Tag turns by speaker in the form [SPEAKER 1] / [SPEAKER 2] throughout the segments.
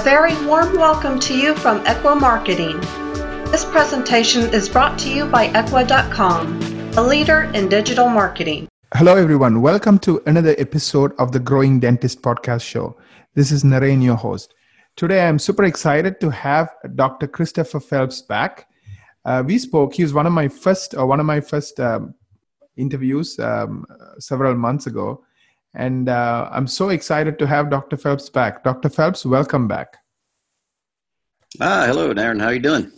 [SPEAKER 1] A very warm welcome to you from Ekwa Marketing. This presentation is brought to you by Ekwa.com, a leader in digital marketing.
[SPEAKER 2] Hello, everyone. Welcome to another episode of the Growing Dentist podcast show. This is Naren, your host. Today, I'm super excited to have Dr. Christopher Phelps back. Uh, we spoke. He was one of my first, or one of my first um, interviews um, several months ago and uh, I'm so excited to have Dr. Phelps back. Dr. Phelps, welcome back.
[SPEAKER 3] Ah, hello, Darren. How are you doing?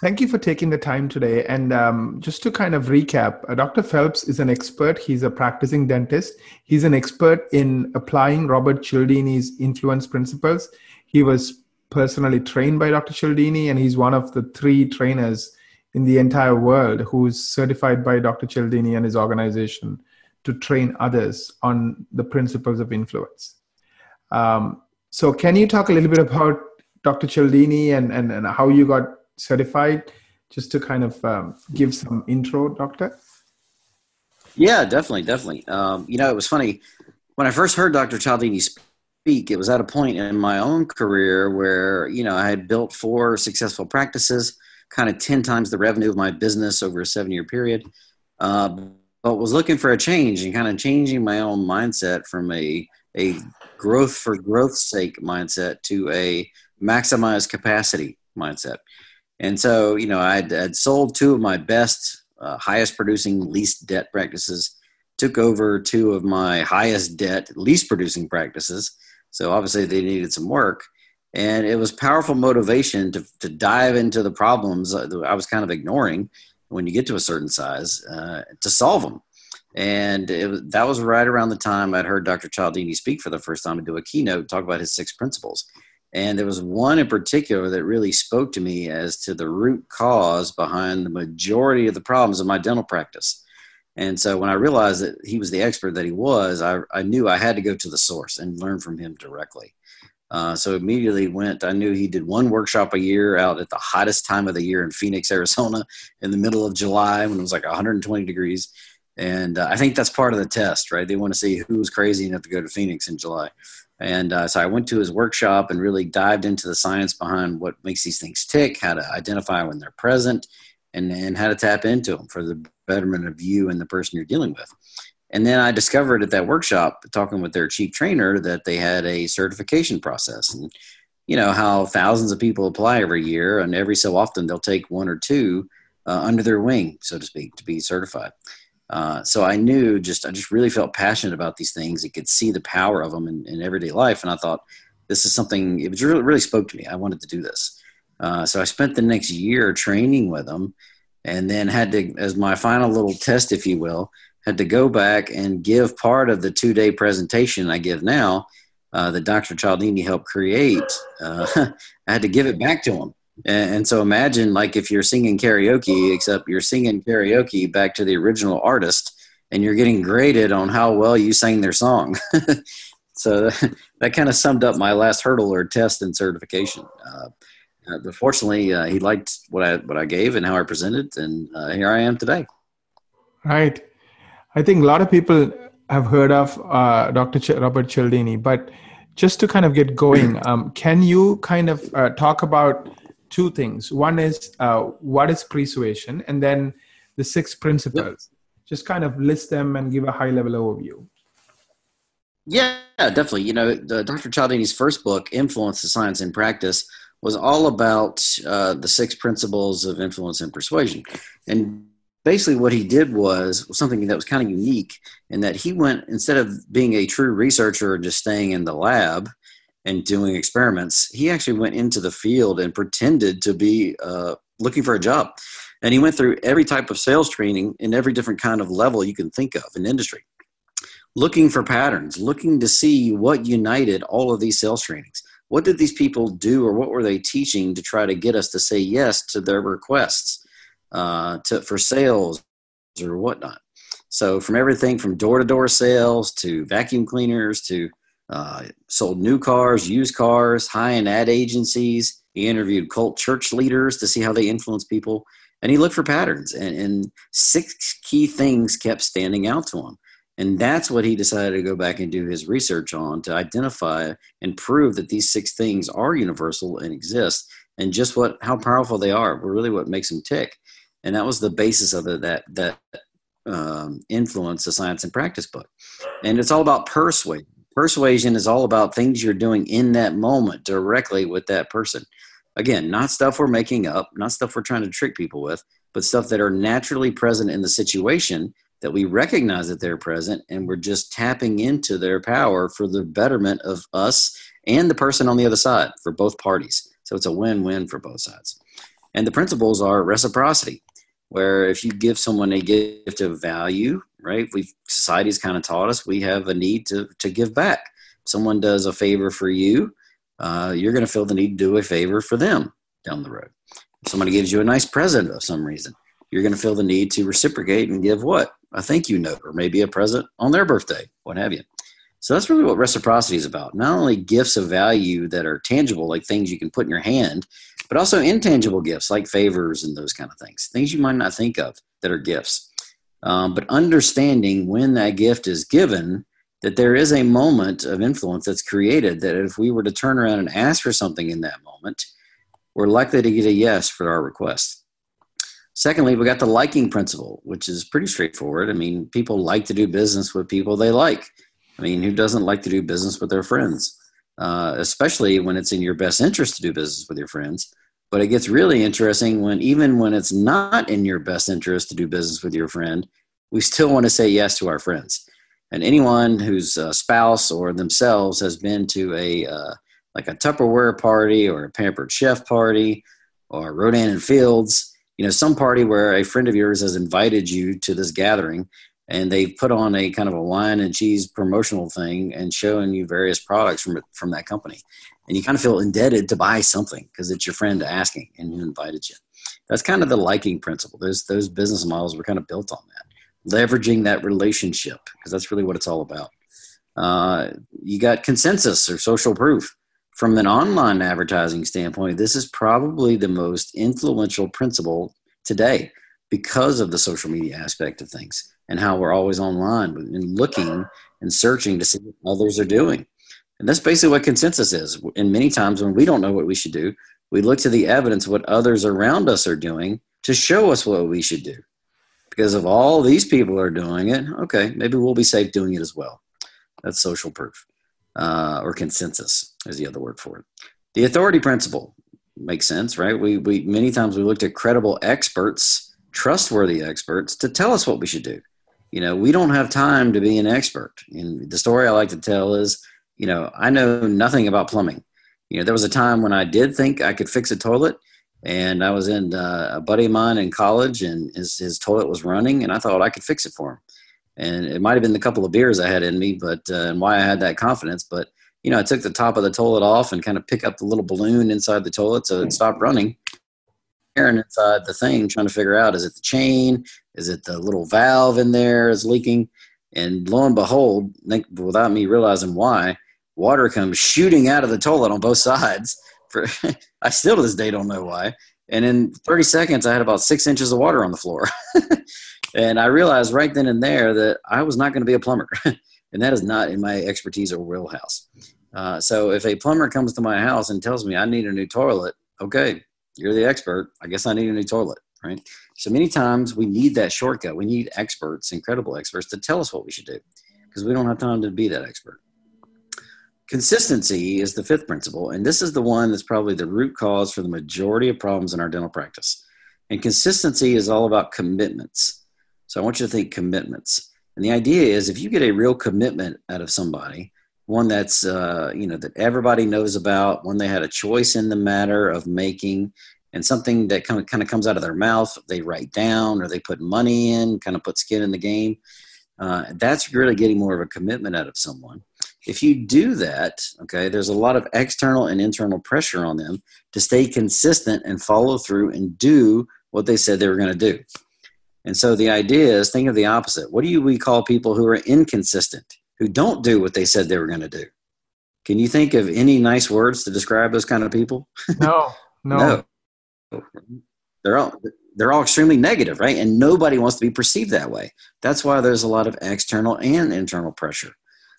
[SPEAKER 2] Thank you for taking the time today. And um, just to kind of recap, uh, Dr. Phelps is an expert. He's a practicing dentist. He's an expert in applying Robert Cialdini's influence principles. He was personally trained by Dr. Cialdini, and he's one of the three trainers in the entire world who's certified by Dr. Cialdini and his organization to train others on the principles of influence. Um, so, can you talk a little bit about Dr. Cialdini and, and, and how you got certified, just to kind of um, give some intro, Doctor?
[SPEAKER 3] Yeah, definitely, definitely. Um, you know, it was funny when I first heard Dr. Cialdini speak. It was at a point in my own career where you know I had built four successful practices, kind of ten times the revenue of my business over a seven-year period. Uh, but was looking for a change and kind of changing my own mindset from a a growth for growth's sake mindset to a maximize capacity mindset. And so, you know, I'd, sold two of my best, uh, highest producing, least debt practices, took over two of my highest debt, least producing practices. So obviously they needed some work. And it was powerful motivation to, to dive into the problems I was kind of ignoring when you get to a certain size uh, to solve them. And it, that was right around the time I'd heard Dr. Cialdini speak for the first time and do a keynote, talk about his six principles. And there was one in particular that really spoke to me as to the root cause behind the majority of the problems of my dental practice. And so when I realized that he was the expert that he was, I, I knew I had to go to the source and learn from him directly. Uh, so immediately went. I knew he did one workshop a year out at the hottest time of the year in Phoenix, Arizona, in the middle of July when it was like 120 degrees. And uh, I think that's part of the test, right? They want to see who's crazy enough to go to Phoenix in July. And uh, so I went to his workshop and really dived into the science behind what makes these things tick, how to identify when they're present, and, and how to tap into them for the betterment of you and the person you're dealing with. And then I discovered at that workshop, talking with their chief trainer, that they had a certification process. And you know how thousands of people apply every year, and every so often they'll take one or two uh, under their wing, so to speak, to be certified. Uh, so I knew just I just really felt passionate about these things. and could see the power of them in, in, everyday life, and I thought this is something. It really really spoke to me. I wanted to do this. Uh, so I spent the next year training with them, and then had to, as my final little test, if you will, had to go back and give part of the two day presentation I give now uh, that Dr. Cialdini helped create. Uh, I had to give it back to him. And, and, so imagine like if you're singing karaoke, except you're singing karaoke back to the original artist and you're getting graded on how well you sang their song. so that, kind of summed up my last hurdle or test and certification. Uh, uh, fortunately, uh, he liked what I what I gave and how I presented, and uh, here I am today.
[SPEAKER 2] Right. I think a lot of people have heard of uh, Dr. Ch- Robert Cialdini, but just to kind of get going, um, can you kind of uh, talk about two things? One is uh, what is persuasion, and then the six principles. Yep. Just kind of list them and give a high level overview.
[SPEAKER 3] Yeah, definitely. You know, the, Dr. Cialdini's first book, Influence the Science in Practice, was all about uh, the six principles of influence and persuasion. And basically what he did was something that was kind of unique in that he went instead of being a true researcher and just staying in the lab and doing experiments he actually went into the field and pretended to be uh, looking for a job. And he went through every type of sales training in every different kind of level you can think of in industry. Looking for patterns looking to see what united all of these sales trainings. What did these people do or what were they teaching to try to get us to say yes to their requests uh, to, for sales or whatnot. So from everything from door to door sales to vacuum cleaners to uh, sold new cars, used cars, high end ad agencies. He interviewed cult church leaders to see how they influence people, and he looked for patterns. And, and six key things kept standing out to him. And that's what he decided to go back and do his research on to identify and prove that these six things are universal and exist and just what how powerful they are really what makes them tick. And that was the basis of it, that that um, influence the science and practice book. And it's all about persuasion. Persuasion is all about things you're doing in that moment directly with that person. Again, not stuff we're making up, not stuff we're trying to trick people with, but stuff that are naturally present in the situation that we recognize that they're present and we're just tapping into their power for the betterment of us and the person on the other side for both parties. So it's a win win for both sides. And the principles are reciprocity, where if you give someone a gift of value, right, we've society's kind of taught us we have a need to, to give back. someone does a favor for you, uh, you're going to feel the need to do a favor for them down the road. If somebody gives you a nice present of some reason, you're going to feel the need to reciprocate and give what? A thank you note or maybe a present on their birthday, what have you. So that's really what reciprocity is about. Not only gifts of value that are tangible, like things you can put in your hand, but also intangible gifts like favors and those kind of things, things you might not think of that are gifts. Um, but understanding when that gift is given, that there is a moment of influence that's created that if we were to turn around and ask for something in that moment, we're likely to get a yes for our request. Secondly, we got the liking principle, which is pretty straightforward. I mean, people like to do business with people they like. I mean, who doesn't like to do business with their friends? Uh, especially when it's in your best interest to do business with your friends. But it gets really interesting when, even when it's not in your best interest to do business with your friend, we still want to say yes to our friends. And anyone whose uh, spouse or themselves has been to a uh, like a Tupperware party or a Pampered Chef party or Rodan and Fields, you know, some party where a friend of yours has invited you to this gathering and they've put on a kind of a wine and cheese promotional thing and showing you various products from from that company. And you kind of feel indebted to buy something because it's your friend asking and who invited you. That's kind of the liking principle. Those those business models were kind of built on that. Leveraging that relationship because that's really what it's all about. Uh, you got consensus or social proof. From an online advertising standpoint this is probably the most influential principle today because of the social media aspect of things and how we're always online and looking and searching to see what others are doing. And that's basically what consensus is. And many times when we don't know what we should do, we look to the evidence what others around us are doing to show us what we should do. Because if all these people are doing it, okay, maybe we'll be safe doing it as well. That's social proof uh, or consensus is the other word for it. The authority principle makes sense, right? We, we many times we looked at credible experts trustworthy experts to tell us what we should do. You know, we don't have time to be an expert. And the story I like to tell is, you know, I know nothing about plumbing. You know, there was a time when I did think I could fix a toilet, and I was in uh, a buddy of mine in college, and his his toilet was running, and I thought I could fix it for him. And it might have been the couple of beers I had in me, but uh, and why I had that confidence. But you know, I took the top of the toilet off and kind of pick up the little balloon inside the toilet so it stopped running inside the thing trying to figure out is it the chain? Is it the little valve in there is leaking? And lo and behold without me realizing why water comes shooting out of the toilet on both sides for i still to this day don't know why. And in 30 seconds i had about six inches of water on the floor. And i realized right then and there that i was not going to be a plumber. And that is not in my expertise or wheelhouse. Uh, so if a plumber comes to my house and tells me i need a new toilet okay you're the expert. I guess I need a new toilet, right? So many times we need that shortcut. We need experts, incredible experts, to tell us what we should do because we don't have time to be that expert. Consistency is the fifth principle, and this is the one that's probably the root cause for the majority of problems in our dental practice. And consistency is all about commitments. So I want you to think commitments. And the idea is if you get a real commitment out of somebody, one that's uh, you know that everybody knows about, one they had a choice in the matter of making, and something that kind of kind of comes out of their mouth they write down or they put money in, kind of put skin in the game. Uh, that's really getting more of a commitment out of someone. If you do that, okay, there's a lot of external and internal pressure on them to stay consistent and follow through and do what they said they were going to do. And so the idea is think of the opposite. What do you we call people who are inconsistent? Who don't do what they said they were going to do. Can you think of any nice words to describe those kind of people?
[SPEAKER 2] No, no.
[SPEAKER 3] no. They're all they're all extremely negative, right? And nobody wants to be perceived that way. That's why there's a lot of external and internal pressure.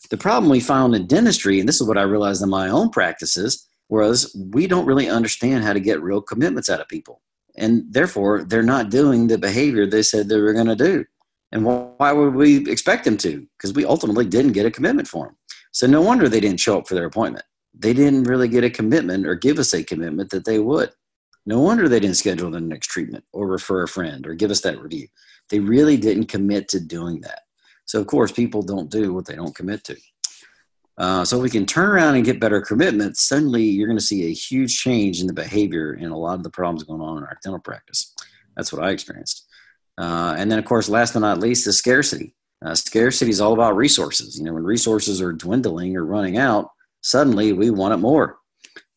[SPEAKER 3] The problem we found in dentistry, and this is what I realized in my own practices, was we don't really understand how to get real commitments out of people. And therefore, they're not doing the behavior they said they were going to do. And why would we expect them to? Because we ultimately didn't get a commitment for them. So no wonder they didn't show up for their appointment. They didn't really get a commitment or give us a commitment that they would. No wonder they didn't schedule the next treatment or refer a friend or give us that review. They really didn't commit to doing that. So, of course, people don't do what they don't commit to. Uh, so, we can turn around and get better commitments. Suddenly, you're going to see a huge change in the behavior and a lot of the problems going on in our dental practice. That's what I experienced. Uh, and then, of course, last but not least, is scarcity. Uh, scarcity is all about resources. You know, when resources are dwindling or running out, suddenly we want it more.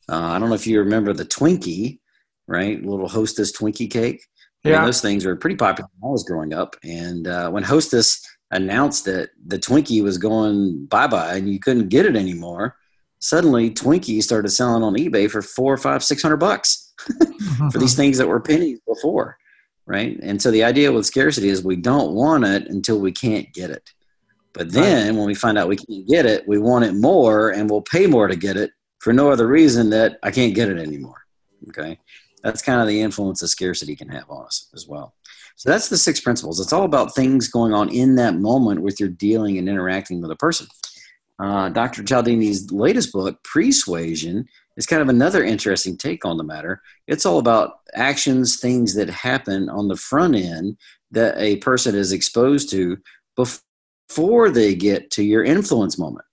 [SPEAKER 3] Uh, I don't know if you remember the Twinkie right? Little Hostess Twinkie cake. Yeah. And those things were pretty popular when I was growing up. And uh, when Hostess announced that the Twinkie was going bye bye and you couldn't get it anymore, suddenly Twinkie started selling on eBay for four, five, six hundred bucks for these things that were pennies before, right? And so the idea with scarcity is we don't want it until we can't get it. But then when we find out we can't get it, we want it more and we'll pay more to get it for no other reason that I can't get it anymore. Okay that's kind of the influence that scarcity can have on us as well. So that's the six principles. It's all about things going on in that moment with your dealing and interacting with a person. Uh, Dr. Cialdini's latest book, Pre-Suasion, is kind of another interesting take on the matter. It's all about actions, things that happen on the front end that a person is exposed to before they get to your influence moment.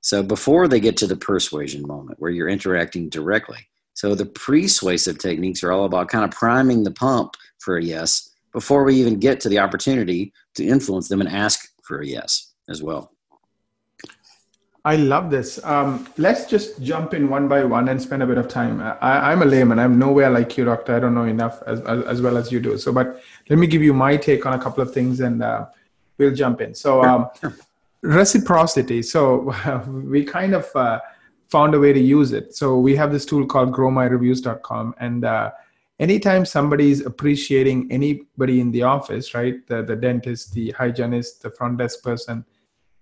[SPEAKER 3] So before they get to the persuasion moment where you're interacting directly. So the persuasive techniques are all about kind of priming the pump for a yes before we even get to the opportunity to influence them and ask for a yes as well.
[SPEAKER 2] I love this. Um, let's just jump in one by one and spend a bit of time. I, am a layman. I'm nowhere like you, doctor. I don't know enough as, as, as, well as you do. So, but let me give you my take on a couple of things and uh, we'll jump in. So, um, reciprocity. So, we kind of uh, found a way to use it. So we have this tool called growmyreviews.com. And uh, anytime somebody's appreciating anybody in the office, right, the, the dentist, the hygienist, the front desk person,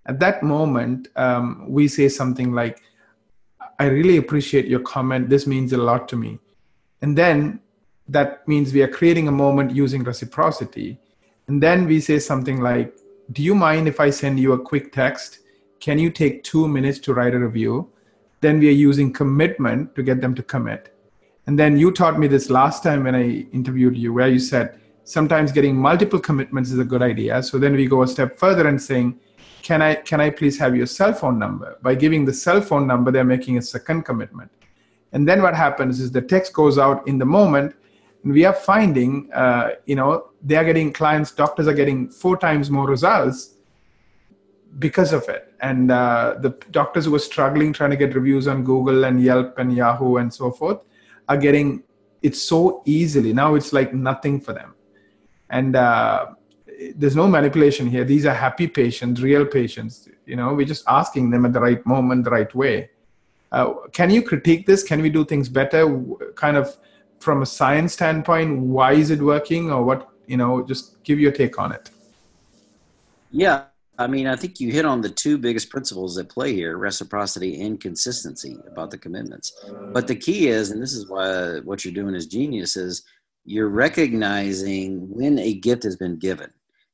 [SPEAKER 2] at that moment, um, we say something like, I really appreciate your comment. This means a lot to me. And then that means we are creating a moment using reciprocity. And then we say something like, Do you mind if I send you a quick text? Can you take two minutes to write a review? then we are using commitment to get them to commit. And then you taught me this last time when I interviewed you, where you said sometimes getting multiple commitments is a good idea. So then we go a step further and saying, can I can I please have your cell phone number? By giving the cell phone number, they're making a second commitment. And then what happens is the text goes out in the moment, and we are finding, uh, you know, they are getting clients, doctors are getting four times more results because of it. And uh, the doctors who were struggling trying to get reviews on Google and Yelp and Yahoo and so forth are getting it so easily. Now it's like nothing for them. And uh, there's no manipulation here. These are happy patients, real patients. You know, we're just asking them at the right moment, the right way. Uh, can you critique this? Can we do things better? Kind of from a science standpoint, why is it working, or what? You know, just give your take on it.
[SPEAKER 3] Yeah, I mean, I think you hit on the two biggest principles at play here reciprocity and consistency about the commitments. But the key is, and this is why what you're doing is genius, is you're recognizing when a gift has been given.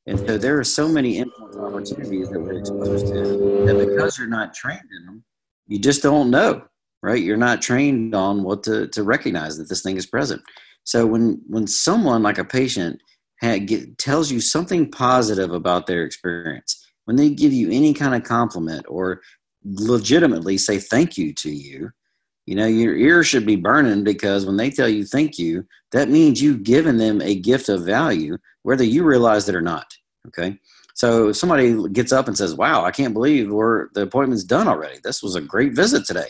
[SPEAKER 3] And so there are so many influence opportunities that we're exposed to that because you're not trained in them, you just don't know, right? You're not trained on what to, to recognize that this thing is present. So when when someone like a patient get, tells you something positive about their experience, when they give you any kind of compliment or legitimately say thank you to you, you know, your ear should be burning because when they tell you thank you, that means you've given them a gift of value, whether you realize it or not. Okay. So somebody gets up and says, Wow, I can't believe we're the appointment's done already. This was a great visit today.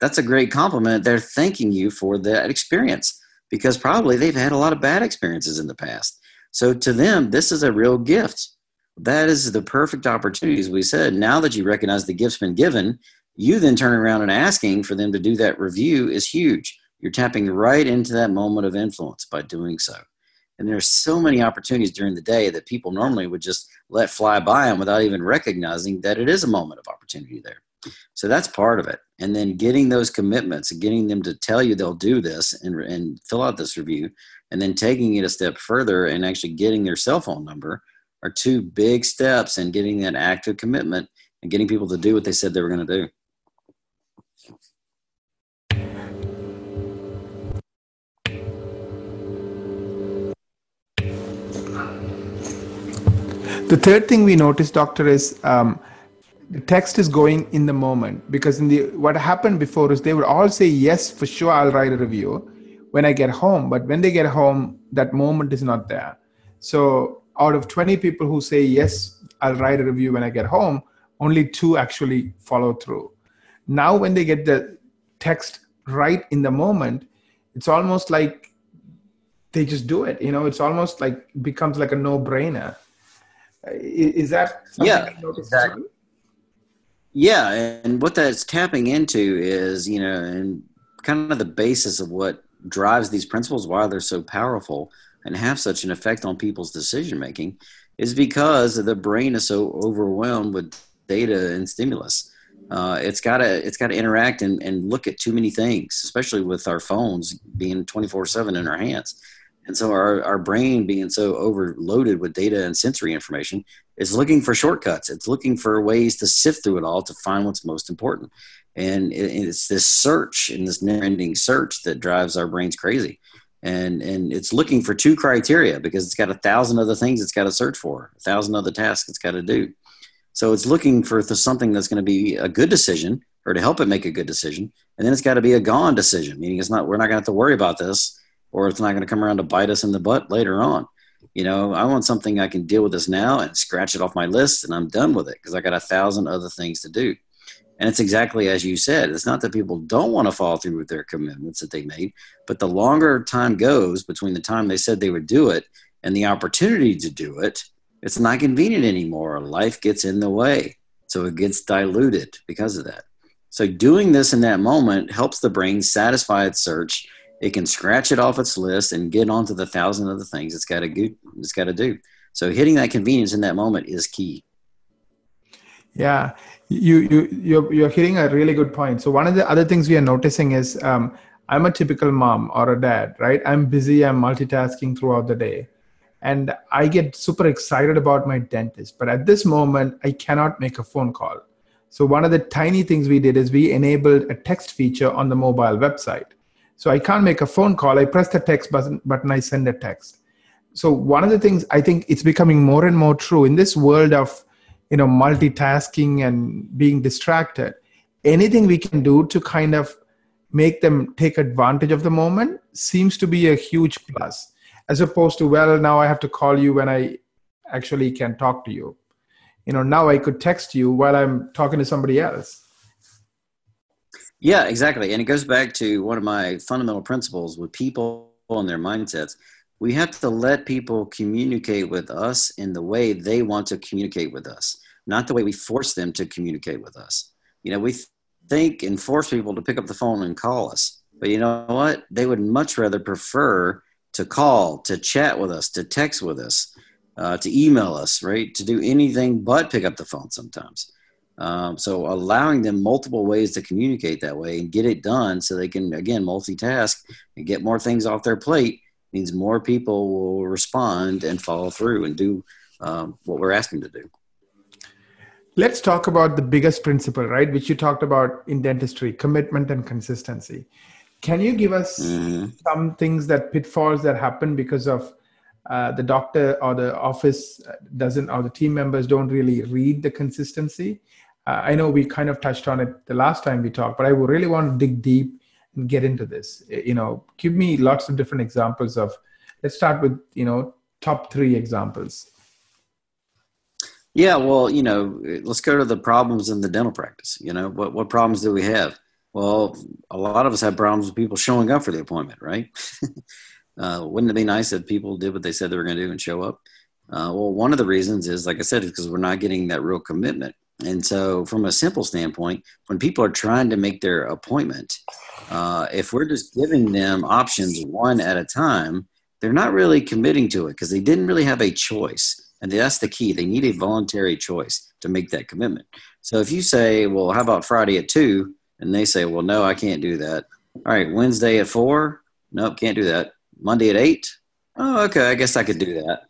[SPEAKER 3] That's a great compliment. They're thanking you for that experience because probably they've had a lot of bad experiences in the past. So to them, this is a real gift that is the perfect opportunity, as we said. Now that you recognize the gift's been given, you then turn around and asking for them to do that review is huge. You're tapping right into that moment of influence by doing so. And there's so many opportunities during the day that people normally would just let fly by them without even recognizing that it is a moment of opportunity there. So that's part of it. And then getting those commitments and getting them to tell you they'll do this and, and fill out this review, and then taking it a step further and actually getting their cell phone number are two big steps in getting that active commitment and getting people to do what they said they were going to do.
[SPEAKER 2] The third thing we noticed, doctor, is um, the text is going in the moment because in the what happened before is they would all say yes for sure I'll write a review when I get home, but when they get home, that moment is not there. So out of 20 people who say yes I'll write a review when I get home, only two actually follow through. Now when they get the text right in the moment, it's almost like they just do it. You know, it's almost like becomes like a no-brainer is that
[SPEAKER 3] yeah exactly. yeah and what that's tapping into is you know and kind of the basis of what drives these principles why they're so powerful and have such an effect on people's decision making is because the brain is so overwhelmed with data and stimulus uh, it's got to it's got to interact and, and look at too many things especially with our phones being 24 7 in our hands and so our, our brain being so overloaded with data and sensory information is looking for shortcuts. It's looking for ways to sift through it all to find what's most important. And it's this search and this never ending search that drives our brains crazy. And, and it's looking for two criteria because it's got a thousand other things it's got to search for, a thousand other tasks it's got to do. So it's looking for something that's going to be a good decision or to help it make a good decision. And then it's got to be a gone decision, meaning it's not, we're not going to have to worry about this or it's not going to come around to bite us in the butt later on. You know, I want something I can deal with this now and scratch it off my list and I'm done with it because I got a thousand other things to do. And it's exactly as you said. It's not that people don't want to follow through with their commitments that they made, but the longer time goes between the time they said they would do it and the opportunity to do it, it's not convenient anymore. Life gets in the way. So it gets diluted because of that. So doing this in that moment helps the brain satisfy its search it can scratch it off its list and get onto the thousand other things it's got to do. It's got to do. So hitting that convenience in that moment is key.
[SPEAKER 2] Yeah, you you you're, you're hitting a really good point. So one of the other things we are noticing is um, I'm a typical mom or a dad, right? I'm busy. I'm multitasking throughout the day, and I get super excited about my dentist. But at this moment, I cannot make a phone call. So one of the tiny things we did is we enabled a text feature on the mobile website. So I can't make a phone call. I press the text button, button I send a text. So one of the things I think it's becoming more and more true in this world of you know multitasking and being distracted. Anything we can do to kind of make them take advantage of the moment seems to be a huge plus, as opposed to well now I have to call you when I actually can talk to you. You know now I could text you while I'm talking to somebody else
[SPEAKER 3] yeah, exactly. And it goes back to one of my fundamental principles with people and their mindsets. We have to let people communicate with us in the way they want to communicate with us, not the way we force them to communicate with us. You know, we think and force people to pick up the phone and call us. But you know what? They would much rather prefer to call, to chat with us, to text with us, uh, to email us, right? To do anything but pick up the phone sometimes. Um, so allowing them multiple ways to communicate that way and get it done so they can again multitask and get more things off their plate means more people will respond and follow through and do um, what we're asking to do.
[SPEAKER 2] Let's talk about the biggest principle, right? Which you talked about in dentistry commitment and consistency. Can you give us mm-hmm. some things that pitfalls that happen because of uh, the doctor or the office doesn't, or the team members don't really read the consistency? I know we kind of touched on it the last time we talked, but I really want to dig deep and get into this. You know, give me lots of different examples of. Let's start with you know top three examples.
[SPEAKER 3] Yeah, well, you know, let's go to the problems in the dental practice. You know, what what problems do we have? Well, a lot of us have problems with people showing up for the appointment, right? uh, wouldn't it be nice if people did what they said they were going to do and show up? Uh, well, one of the reasons is, like I said, because we're not getting that real commitment. And so, from a simple standpoint, when people are trying to make their appointment, uh, if we're just giving them options one at a time, they're not really committing to it because they didn't really have a choice. And that's the key. They need a voluntary choice to make that commitment. So if you say, well, how about Friday at two? And they say, well, no, I can't do that. All right, Wednesday at four? Nope, can't do that. Monday at eight? Oh, okay, I guess I could do that.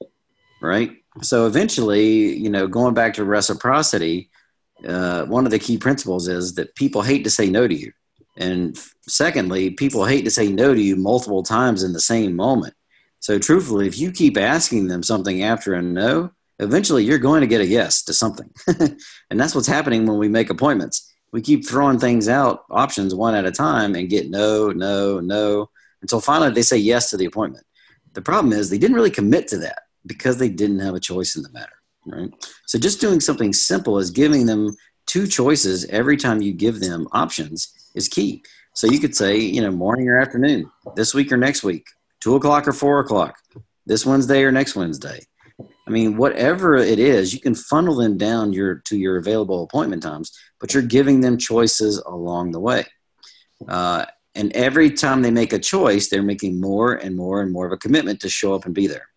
[SPEAKER 3] Right? So eventually, you know, going back to reciprocity, uh, one of the key principles is that people hate to say no to you. And secondly, people hate to say no to you multiple times in the same moment. So, truthfully, if you keep asking them something after a no, eventually you're going to get a yes to something. and that's what's happening when we make appointments. We keep throwing things out, options one at a time, and get no, no, no, until finally they say yes to the appointment. The problem is they didn't really commit to that because they didn't have a choice in the matter, right? So, just doing something simple as giving them two choices every time you give them options is key. So, you could say, you know, morning or afternoon, this week or next week, two o'clock or four o'clock, this Wednesday or next Wednesday. I mean, whatever it is, you can funnel them down your to your available appointment times, but you're giving them choices along the way. Uh, and every time they make a choice, they're making more and more and more of a commitment to show up and be there.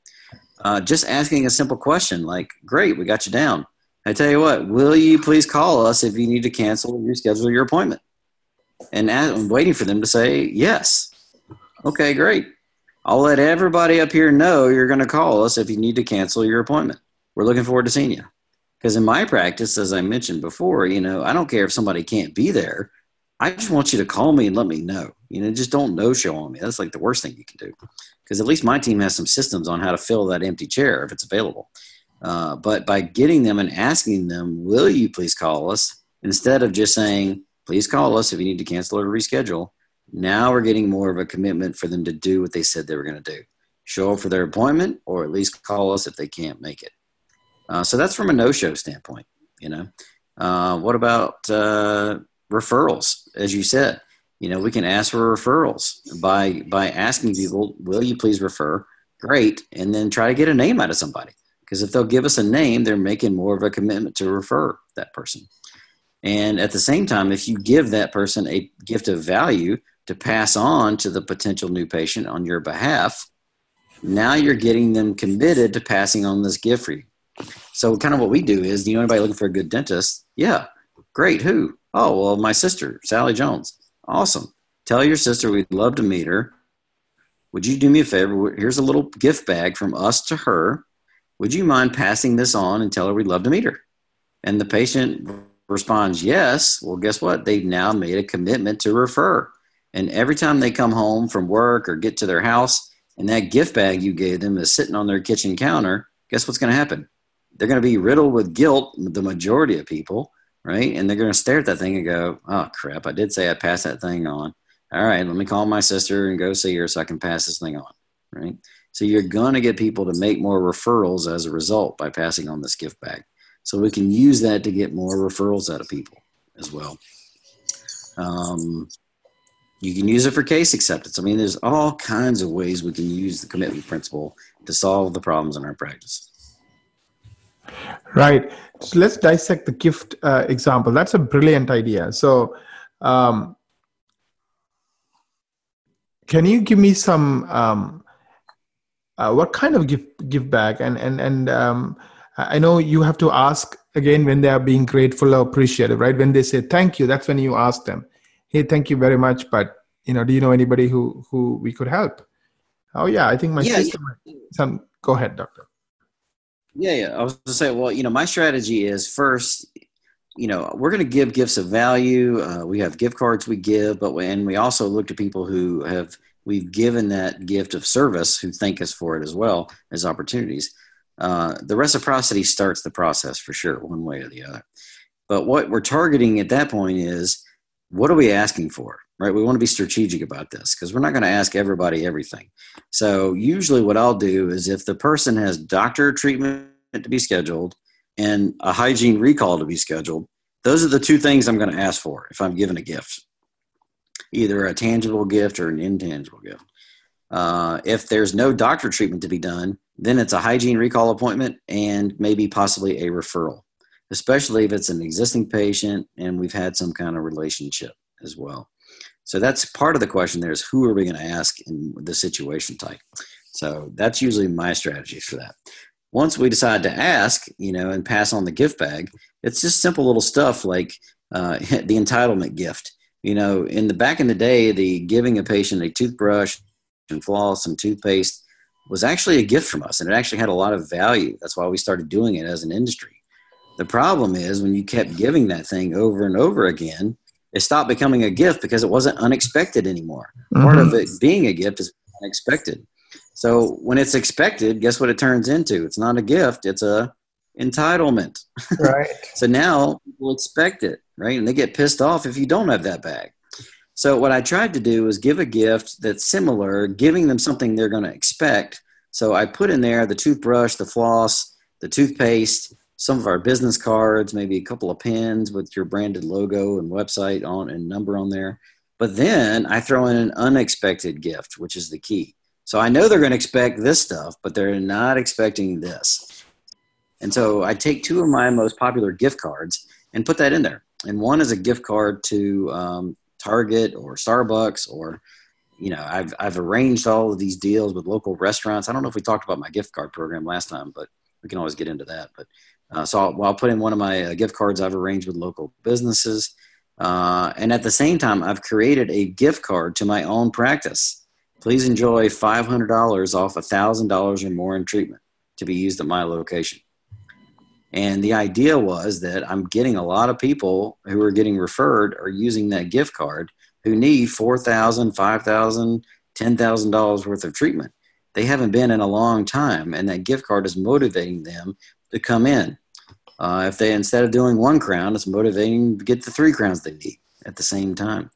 [SPEAKER 3] Uh, just asking a simple question like, "Great, we got you down." I tell you what, will you please call us if you need to cancel or reschedule your appointment? And I'm waiting for them to say yes. Okay, great. I'll let everybody up here know you're going to call us if you need to cancel your appointment. We're looking forward to seeing you. Because in my practice, as I mentioned before, you know, I don't care if somebody can't be there. I just want you to call me and let me know. You know, just don't no show on me. That's like the worst thing you can do. Because at least my team has some systems on how to fill that empty chair if it's available. Uh, but by getting them and asking them, will you please call us? Instead of just saying, please call us if you need to cancel or reschedule, now we're getting more of a commitment for them to do what they said they were going to do show up for their appointment or at least call us if they can't make it. Uh, so that's from a no show standpoint, you know. Uh, what about uh, referrals? As you said, you know, we can ask for referrals by by asking people, "Will you please refer?" Great, and then try to get a name out of somebody because if they'll give us a name, they're making more of a commitment to refer that person. And at the same time, if you give that person a gift of value, to pass on to the potential new patient on your behalf, now you're getting them committed to passing on this gift for you. So, kind of what we do is, do you know anybody looking for a good dentist? Yeah, great. Who? Oh, well, my sister, Sally Jones. Awesome. Tell your sister we'd love to meet her. Would you do me a favor? Here's a little gift bag from us to her. Would you mind passing this on and tell her we'd love to meet her? And the patient responds, yes. Well, guess what? They've now made a commitment to refer. And every time they come home from work or get to their house and that gift bag you gave them is sitting on their kitchen counter, guess what's going to happen? They're going to be riddled with guilt, the majority of people, right? And they're going to stare at that thing and go, oh, crap, I did say I'd pass that thing on. All right, let me call my sister and go see her so I can pass this thing on, right? So you're going to get people to make more referrals as a result by passing on this gift bag. So we can use that to get more referrals out of people as well. Um, you can use it for case acceptance. I mean, there's all kinds of ways we can use the commitment principle to solve the problems in our practice.
[SPEAKER 2] Right. So let's dissect the gift uh, example. That's a brilliant idea. So, um, can you give me some um, uh, what kind of gift give back? And and and um, I know you have to ask again when they are being grateful or appreciative, right? When they say thank you, that's when you ask them hey thank you very much but you know do you know anybody who who we could help oh yeah i think my yeah, sister yeah. some go ahead doctor
[SPEAKER 3] yeah yeah. I was to say well you know my strategy is first you know we're going to give gifts of value. Uh, we have gift cards we give but when we also look to people who have we've given that gift of service who thank us for it as well as opportunities. Uh, the reciprocity starts the process for sure one way or the other. But what we're targeting at that point is what are we asking for? Right? We want to be strategic about this because we're not going to ask everybody everything. So, usually, what I'll do is if the person has doctor treatment to be scheduled and a hygiene recall to be scheduled, those are the two things I'm going to ask for if I'm given a gift either a tangible gift or an intangible gift. Uh, if there's no doctor treatment to be done, then it's a hygiene recall appointment and maybe possibly a referral especially if it's an existing patient and we've had some kind of relationship as well. So that's part of the question there is who are we going to ask in the situation type? So that's usually my strategy for that. Once we decide to ask, you know, and pass on the gift bag, it's just simple little stuff like uh, the entitlement gift. You know, in the back in the day, the giving a patient a toothbrush and floss and toothpaste was actually a gift from us, and it actually had a lot of value. That's why we started doing it as an industry. The problem is when you kept giving that thing over and over again, it stopped becoming a gift because it wasn't unexpected anymore. Mm-hmm. Part of it being a gift is unexpected. So when it's expected, guess what it turns into? It's not a gift, it's a entitlement.
[SPEAKER 2] Right.
[SPEAKER 3] so now people expect it, right? And they get pissed off if you don't have that bag. So what I tried to do was give a gift that's similar, giving them something they're going to expect. So I put in there the toothbrush, the floss, the toothpaste, some of our business cards, maybe a couple of pins with your branded logo and website on and number on there. But then I throw in an unexpected gift, which is the key. So I know they're going to expect this stuff, but they're not expecting this. And so I take two of my most popular gift cards and put that in there. And one is a gift card to um, Target or Starbucks or you know I've I've arranged all of these deals with local restaurants. I don't know if we talked about my gift card program last time, but we can always get into that. But uh, so I'll, I'll, put in one of my uh, gift cards I've arranged with local businesses, uh, and at the same time I've created a gift card to my own practice. Please enjoy five hundred dollars off a thousand dollars or more in treatment to be used at my location. And the idea was that I'm getting a lot of people who are getting referred or using that gift card who need $4,000, $5,000, $10,000 worth of treatment. They haven't been in a long time, and that gift card is motivating them to come in. Uh, if they, instead of doing one crown, it's motivating to get the three crowns they need at the same time.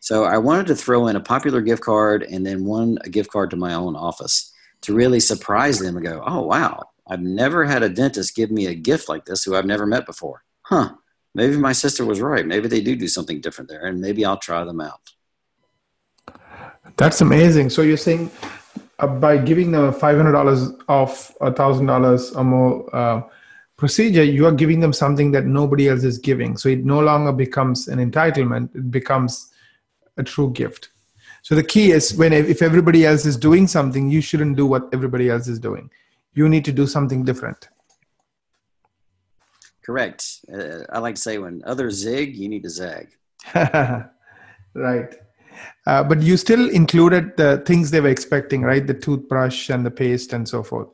[SPEAKER 3] So I wanted to throw in a popular gift card and then one a gift card to my own office to really surprise them and go, oh, wow, I've never had a dentist give me a gift like this who I've never met before. Huh, maybe my sister was right. Maybe they do do something different there, and maybe I'll try them out.
[SPEAKER 2] That's amazing. So you're saying uh, by giving them $500 off a $1,000 or more uh, procedure, you are giving them something that nobody else is giving. So it no longer becomes an entitlement, it becomes a true gift. So the key is when if everybody else is doing something, you shouldn't do what everybody else is doing you need to do something different.
[SPEAKER 3] Correct. Uh, I like to say when others zig, you need to zag.
[SPEAKER 2] right. Uh, but you still included the things they were expecting, right? The toothbrush and the paste and so forth.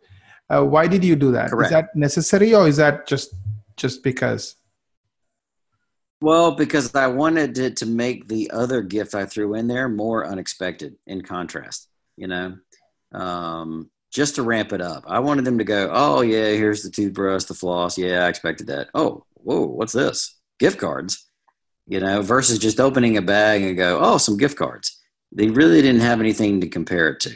[SPEAKER 2] Uh, why did you do that?
[SPEAKER 3] Correct.
[SPEAKER 2] Is that necessary or is that just just because?
[SPEAKER 3] Well, because I wanted to, to make the other gift I threw in there more unexpected in contrast, you know. Um, just to ramp it up. I wanted them to go, oh, yeah, here's the toothbrush, the floss. Yeah, I expected that. Oh, whoa, what's this? Gift cards, you know, versus just opening a bag and go, oh, some gift cards. They really didn't have anything to compare it to,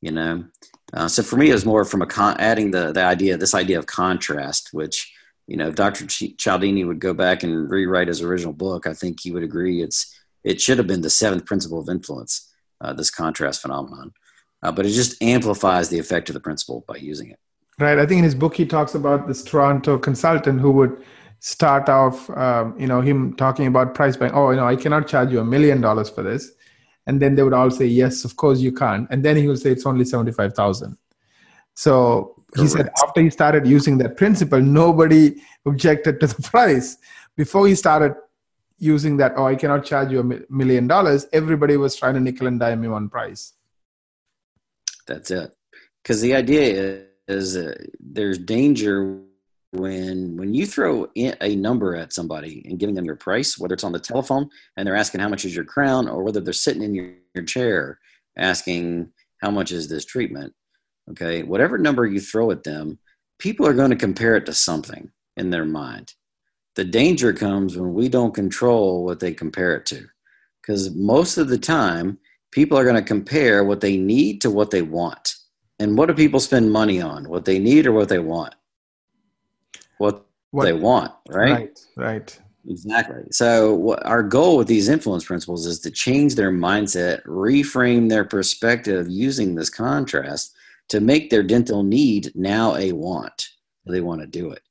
[SPEAKER 3] you know. Uh, so for me, it was more from a con- adding the, the idea, this idea of contrast, which, you know, if Dr. Ch- Cialdini would go back and rewrite his original book, I think he would agree it's it should have been the seventh principle of influence, uh, this contrast phenomenon uh, but it just amplifies the effect of the principle by using it.
[SPEAKER 2] Right. I think in his book he talks about this Toronto consultant who would start off, um, you know, him talking about price buying. Oh, you know, I cannot charge you a million dollars for this, and then they would all say, "Yes, of course you can't," and then he would say, "It's only seventy-five thousand. So Correct. he said after he started using that principle, nobody objected to the price. Before he started using that, oh, I cannot charge you a million dollars, everybody was trying to nickel and dime him on price.
[SPEAKER 3] That's it. Because the idea is, uh, there's danger when when you throw a number at somebody and giving them your price, whether it's on the telephone and they're asking how much is your crown, or whether they're sitting in your, your chair asking how much is this treatment. Okay, whatever number you throw at them, people are going to compare it to something in their mind. The danger comes when we don't control what they compare it to. Because most of the time, people are going to compare what they need to what they want. And what do people spend money on? What they need or what they want? What, what they want, right?
[SPEAKER 2] Right, right.
[SPEAKER 3] Exactly. So, what, our goal with these influence principles is to change their mindset, reframe their perspective using this contrast to make their dental need now a want. They want to do it.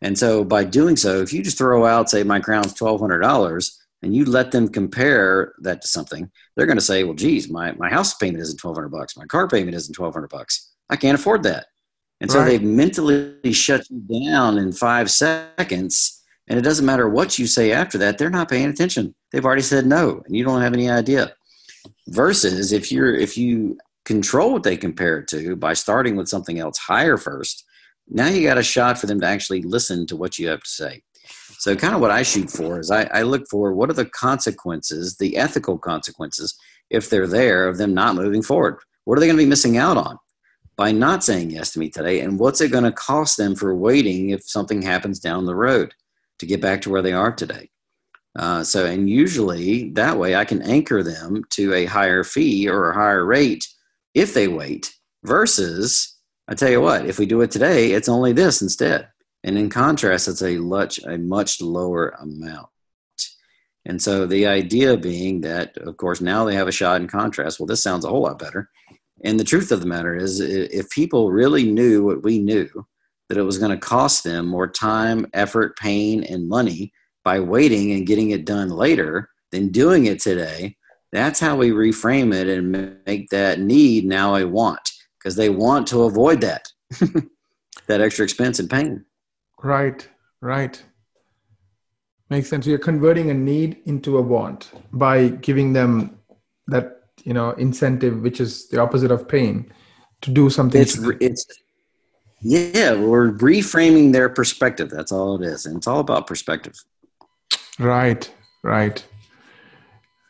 [SPEAKER 3] And so, by doing so, if you just throw out, say, my crown's $1,200, and you let them compare that to something, they're going to say, well, geez, my, my house payment isn't 1200 bucks. My car payment isn't 1200 bucks. I can't afford that. And so right. they mentally shut you down in five seconds. And it doesn't matter what you say after that, they're not paying attention. They've already said no, and you don't have any idea. Versus if you're if you control what they compare it to by starting with something else higher first, now you got a shot for them to actually listen to what you have to say. So, kind of what I shoot for is I, I look for what are the consequences, the ethical consequences, if they're there, of them not moving forward. What are they going to be missing out on by not saying yes to me today? And what's it going to cost them for waiting if something happens down the road to get back to where they are today? Uh, so, and usually that way I can anchor them to a higher fee or a higher rate if they wait versus I tell you what, if we do it today, it's only this instead. And in contrast, it's a much, a much lower amount. And so the idea being that, of course, now they have a shot in contrast. Well, this sounds a whole lot better. And the truth of the matter is, if people really knew what we knew, that it was going to cost them more time, effort, pain, and money by waiting and getting it done later than doing it today, that's how we reframe it and make that need now a want because they want to avoid that, that extra expense and pain.
[SPEAKER 2] Right, right. Makes sense. You're converting a need into a want by giving them that you know incentive, which is the opposite of pain, to do something.
[SPEAKER 3] It's it's yeah, we're reframing their perspective. That's all it is, and it's all about perspective.
[SPEAKER 2] Right, right.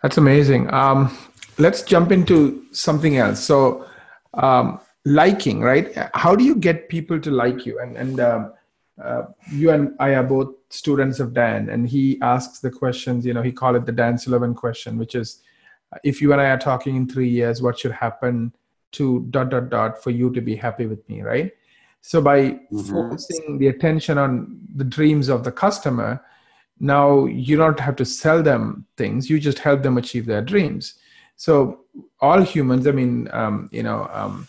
[SPEAKER 2] That's amazing. Um, let's jump into something else. So, um, liking, right? How do you get people to like you? And and um, uh, you and I are both students of Dan, and he asks the questions. You know, he called it the Dan Sullivan question, which is, if you and I are talking in three years, what should happen to dot dot dot for you to be happy with me, right? So by mm-hmm. focusing the attention on the dreams of the customer, now you don't have to sell them things; you just help them achieve their dreams. So all humans, I mean, um, you know. Um,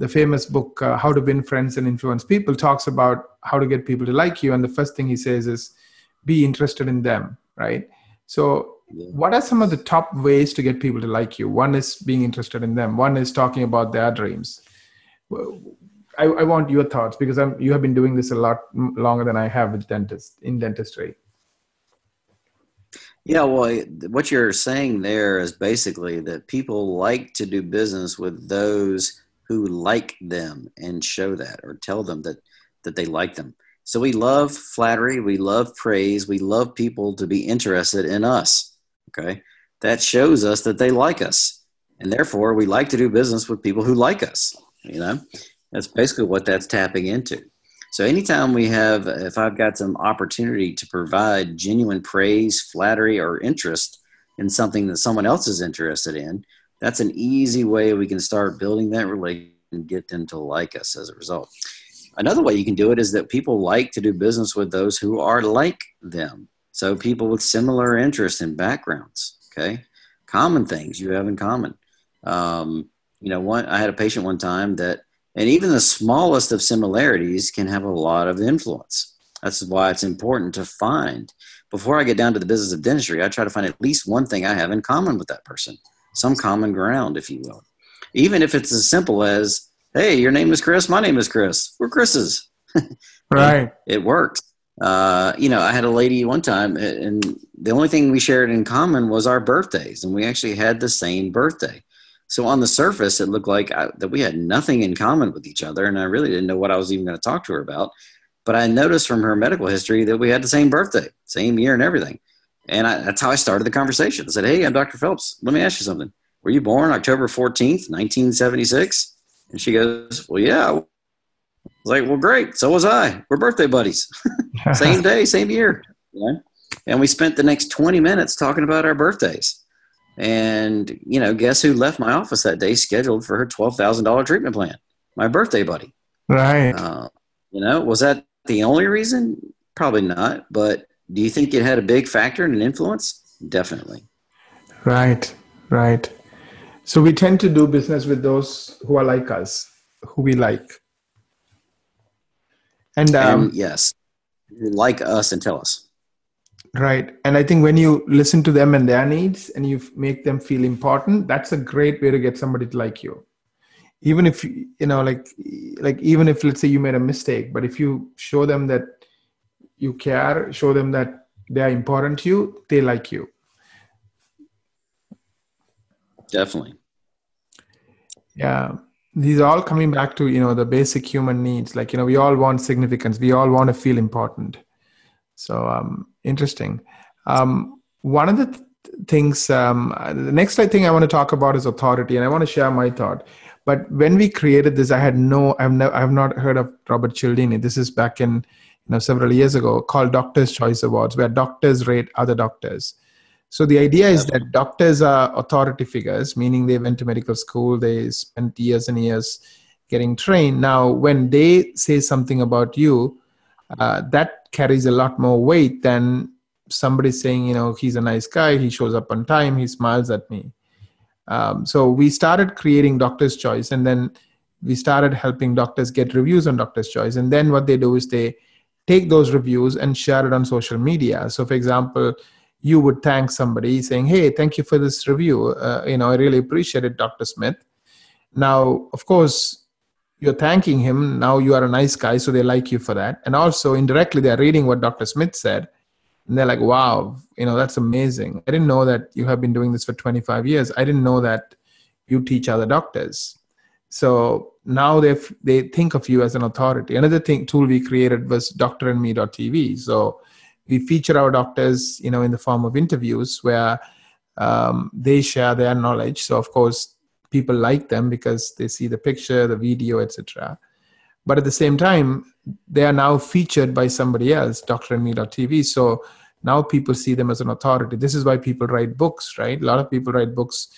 [SPEAKER 2] the famous book uh, how to win friends and influence people talks about how to get people to like you and the first thing he says is be interested in them right so what are some of the top ways to get people to like you? One is being interested in them. One is talking about their dreams. I, I want your thoughts because I'm, you have been doing this a lot longer than i have with dentists in dentistry.
[SPEAKER 3] Yeah, well, what you're saying there is basically that people like to do business with those who like them and show that or tell them that that they like them. So we love flattery, we love praise, we love people to be interested in us. Okay? That shows us that they like us. And therefore we like to do business with people who like us, you know? That's basically what that's tapping into. So anytime we have if I've got some opportunity to provide genuine praise, flattery or interest in something that someone else is interested in, that's an easy way we can start building that relation and get them to like us as a result. Another way you can do it is that people like to do business with those who are like them. So people with similar interests and backgrounds, okay? Common things you have in common. Um, you know, one I had a patient one time that and even the smallest of similarities can have a lot of influence. That's why it's important to find before I get down to the business of dentistry, I try to find at least one thing I have in common with that person some common ground, if you will. Even if it's as simple as, hey, your name is Chris, my name is Chris. We're Chris's.
[SPEAKER 2] right.
[SPEAKER 3] It works. Uh, you know, I had a lady one time, and the only thing we shared in common was our birthdays, and we actually had the same birthday. So on the surface, it looked like I, that we had nothing in common with each other, and I really didn't know what I was even going to talk to her about. But I noticed from her medical history that we had the same birthday, same year, and everything. And I, that's how I started the conversation. I said, Hey, I'm Dr. Phelps. Let me ask you something. Were you born October 14th, 1976? And she goes, Well, yeah. I was like, Well, great. So was I. We're birthday buddies. same day, same year. And we spent the next 20 minutes talking about our birthdays. And, you know, guess who left my office that day scheduled for her $12,000 treatment plan? My birthday buddy.
[SPEAKER 2] Right.
[SPEAKER 3] Uh, you know, was that the only reason? Probably not. But do you think it had a big factor and an influence? Definitely.
[SPEAKER 2] Right, right. So we tend to do business with those who are like us, who we like.
[SPEAKER 3] And, um, and yes, like us and tell us.
[SPEAKER 2] Right. And I think when you listen to them and their needs and you make them feel important, that's a great way to get somebody to like you. Even if you know, like, like even if let's say you made a mistake, but if you show them that you care, show them that they are important to you, they like you.
[SPEAKER 3] Definitely.
[SPEAKER 2] Yeah. These are all coming back to, you know, the basic human needs. Like, you know, we all want significance. We all want to feel important. So um, interesting. Um, one of the th- things, um, the next thing I want to talk about is authority, and I want to share my thought. But when we created this, I had no, I've never, I've not heard of Robert Cialdini. This is back in, you know, several years ago, called Doctors' Choice Awards, where doctors rate other doctors. So the idea is that doctors are authority figures, meaning they went to medical school, they spent years and years getting trained. Now, when they say something about you, uh, that carries a lot more weight than somebody saying, you know, he's a nice guy, he shows up on time, he smiles at me. Um, so we started creating Doctor's Choice, and then we started helping doctors get reviews on Doctor's Choice. And then what they do is they take those reviews and share it on social media. So, for example, you would thank somebody saying, "Hey, thank you for this review. Uh, you know, I really appreciate it, Dr. Smith." Now, of course, you're thanking him now you are a nice guy so they like you for that and also indirectly they're reading what dr smith said and they're like wow you know that's amazing i didn't know that you have been doing this for 25 years i didn't know that you teach other doctors so now they they think of you as an authority another thing tool we created was doctorandme.tv so we feature our doctors you know in the form of interviews where um, they share their knowledge. So of course people like them because they see the picture the video etc but at the same time they are now featured by somebody else drandme.tv so now people see them as an authority. This is why people write books right? A lot of people write books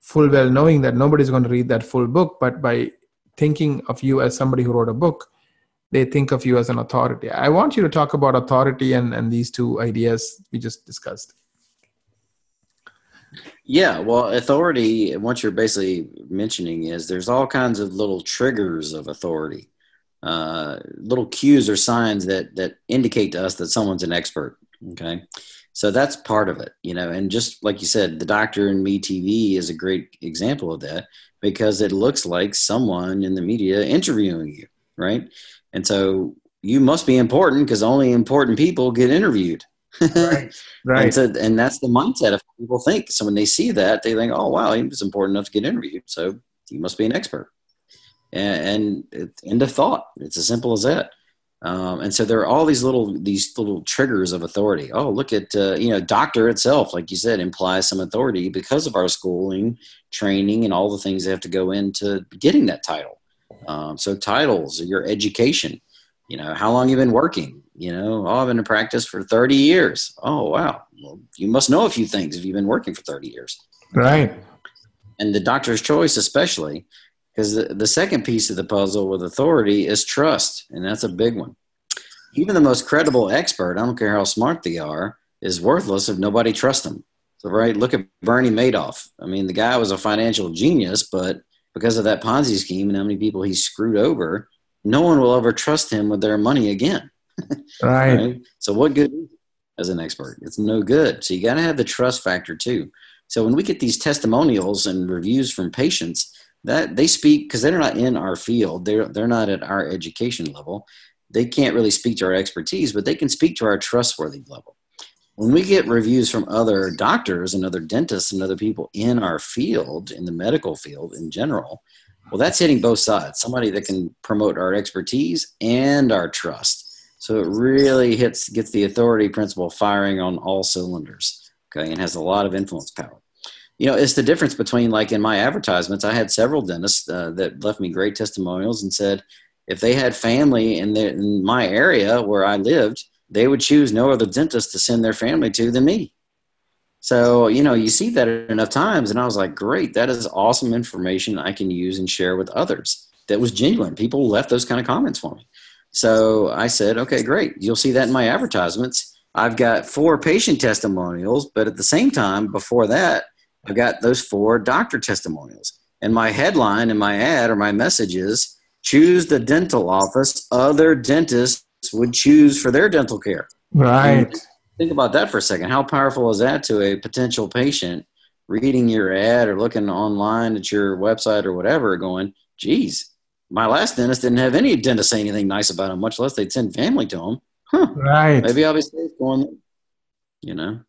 [SPEAKER 2] full well knowing that nobody's going to read that full book but by thinking of you as somebody who wrote a book they think of you as an authority i want you to talk about authority and, and these two ideas we just discussed
[SPEAKER 3] yeah, well, authority, what you're basically mentioning is there's all kinds of little triggers of authority, uh, little cues or signs that that indicate to us that someone's an expert. Okay, so that's part of it, you know. And just like you said, the Doctor and Me TV is a great example of that because it looks like someone in the media interviewing you, right? And so you must be important because only important people get interviewed
[SPEAKER 2] right. Right.
[SPEAKER 3] and, so, and that's the mindset of people think. So when they see that, they think, "Oh, wow, he was important enough to get interviewed, so he must be an expert." And, and end of thought. It's as simple as that. Um, and so there are all these little these little triggers of authority. Oh, look at uh, you know, doctor itself, like you said, implies some authority because of our schooling, training, and all the things they have to go into getting that title. Um, so titles, your education, you know, how long you've been working, you know, oh, I've been in practice for 30 years. Oh, wow. Well, you must know a few things if you've been working for 30 years.
[SPEAKER 2] Right.
[SPEAKER 3] And the doctor's choice, especially, because the, the second piece of the puzzle with authority is trust. And that's a big one. Even the most credible expert, I don't care how smart they are, is worthless if nobody trusts them. So, right, look at Bernie Madoff. I mean, the guy was a financial genius, but because of that Ponzi scheme and how many people he screwed over, no one will ever trust him with their money again.
[SPEAKER 2] right. right.
[SPEAKER 3] So what good as an expert? It's no good. So you got to have the trust factor too. So when we get these testimonials and reviews from patients, that they speak because they're not in our field, they're they're not at our education level. They can't really speak to our expertise, but they can speak to our trustworthy level. When we get reviews from other doctors and other dentists and other people in our field, in the medical field in general, well, that's hitting both sides. Somebody that can promote our expertise and our trust. So it really hits gets the authority principle firing on all cylinders. Okay, and has a lot of influence power. You know, it's the difference between like in my advertisements, I had several dentists uh, that left me great testimonials and said if they had family in, the, in my area where I lived, they would choose no other dentist to send their family to than me. So, you know, you see that enough times, and I was like, great, that is awesome information I can use and share with others. That was genuine. People left those kind of comments for me. So I said, okay, great. You'll see that in my advertisements. I've got four patient testimonials, but at the same time, before that, I've got those four doctor testimonials. And my headline in my ad or my message is choose the dental office other dentists would choose for their dental care.
[SPEAKER 2] Right.
[SPEAKER 3] And think about that for a second. How powerful is that to a potential patient reading your ad or looking online at your website or whatever, going, geez, my last dentist didn't have any dentist say anything nice about him, much less they'd send family to him. Huh.
[SPEAKER 2] Right.
[SPEAKER 3] Maybe safe going, you know.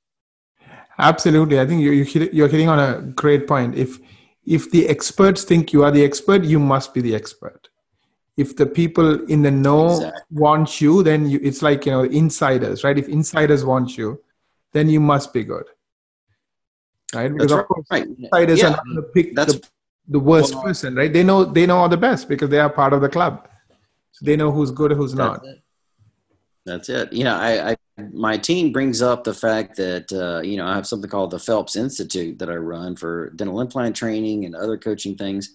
[SPEAKER 2] Absolutely. I think you, you you're hitting on a great point. If if the experts think you are the expert, you must be the expert. If the people in the know exactly. want you, then you, it's like you know insiders, right? If insiders want you, then you must be good, right? Because
[SPEAKER 3] That's
[SPEAKER 2] of course,
[SPEAKER 3] right.
[SPEAKER 2] insiders yeah. are not going to pick
[SPEAKER 3] That's,
[SPEAKER 2] the, the worst well, person, right? They know they know all the best because they are part of the club, so they know who's good, who's not.
[SPEAKER 3] It. That's it. You know, I, I my team brings up the fact that uh, you know I have something called the Phelps Institute that I run for dental implant training and other coaching things.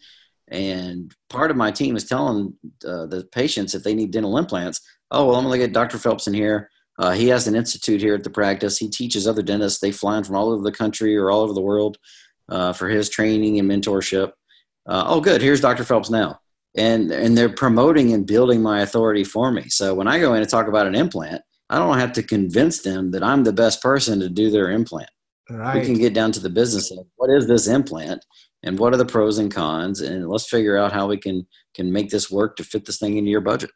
[SPEAKER 3] And part of my team is telling uh, the patients if they need dental implants, oh well, I'm going to get Dr. Phelps in here. Uh, he has an institute here at the practice. He teaches other dentists. They fly in from all over the country or all over the world uh, for his training and mentorship. Uh, oh, good. Here's Dr. Phelps now, and and they're promoting and building my authority for me. So when I go in and talk about an implant I don't have to convince them that I'm the best person to do their implant. Right. We can get down to the business of what is this implant and what are the pros and cons and let's figure out how we can can make this work to fit this thing into your budget.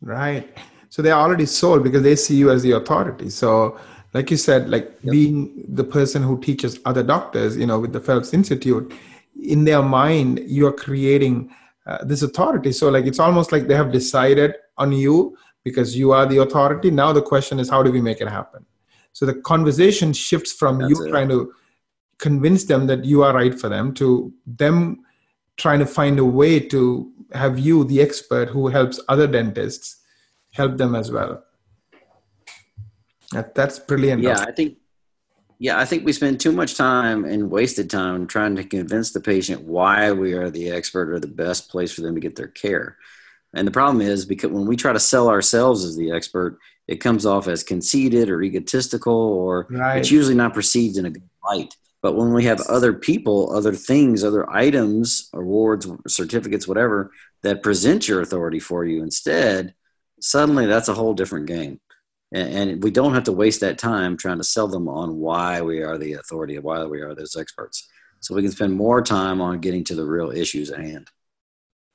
[SPEAKER 2] Right. So they're already sold because they see you as the authority. So like you said, like yep. being the person who teaches other doctors, you know, with the Phelps Institute, in their mind, you're creating uh, this authority. So like it's almost like they have decided on you because you are the authority. Now the question is, how do we make it happen? So the conversation shifts from That's you it. trying to convince them that you are right for them to them trying to find a way to have you, the expert who helps other dentists, help them as well. That, that's brilliant.
[SPEAKER 3] Yeah, I think. Yeah, I think we spend too much time and wasted time trying to convince the patient why we are the expert or the best place for them to get their care. And the problem is because when we try to sell ourselves as the expert, it comes off as conceited or egotistical, or right. it's usually not perceived in a good light. But when we have other people, other things, other items, awards, certificates, whatever, that present your authority for you instead, suddenly that's a whole different game. And, and we don't have to waste that time trying to sell them on why we are the authority, why we are those experts. So we can spend more time on getting to the real issues at hand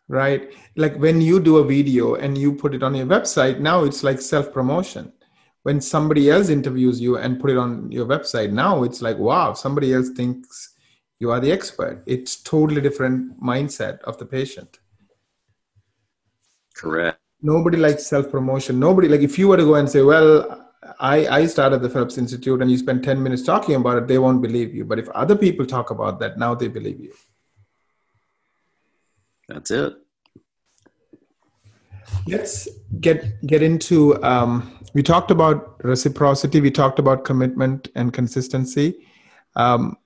[SPEAKER 2] right like when you do a video and you put it on your website now it's like self promotion when somebody else interviews you and put it on your website now it's like wow somebody else thinks you are the expert it's totally different mindset of the patient
[SPEAKER 3] correct
[SPEAKER 2] nobody likes self promotion nobody like if you were to go and say well I, I started the Phelps Institute and you spend 10 minutes talking about it, they won't believe you. But if other people talk about that, now they believe you.
[SPEAKER 3] That's it.
[SPEAKER 2] Let's get get into. Um, we talked about reciprocity. We talked about commitment and consistency. Um,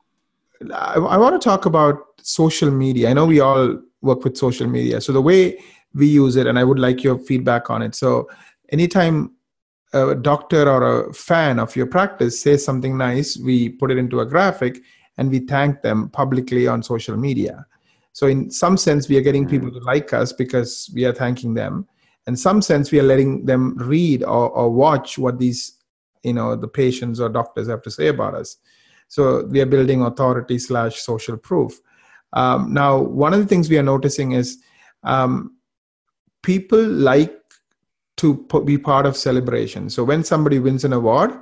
[SPEAKER 2] I, I want to talk about social media. I know we all work with social media. So the way we use it, and I would like your feedback on it. So anytime a doctor or a fan of your practice says something nice, we put it into a graphic and we thank them publicly on social media. So in some sense, we are getting people mm. to like us because we are thanking them. In some sense, we are letting them read or, or watch what these, you know, the patients or doctors have to say about us. So we are building authority slash social proof. Um, now, one of the things we are noticing is um, people like to be part of celebration. So when somebody wins an award,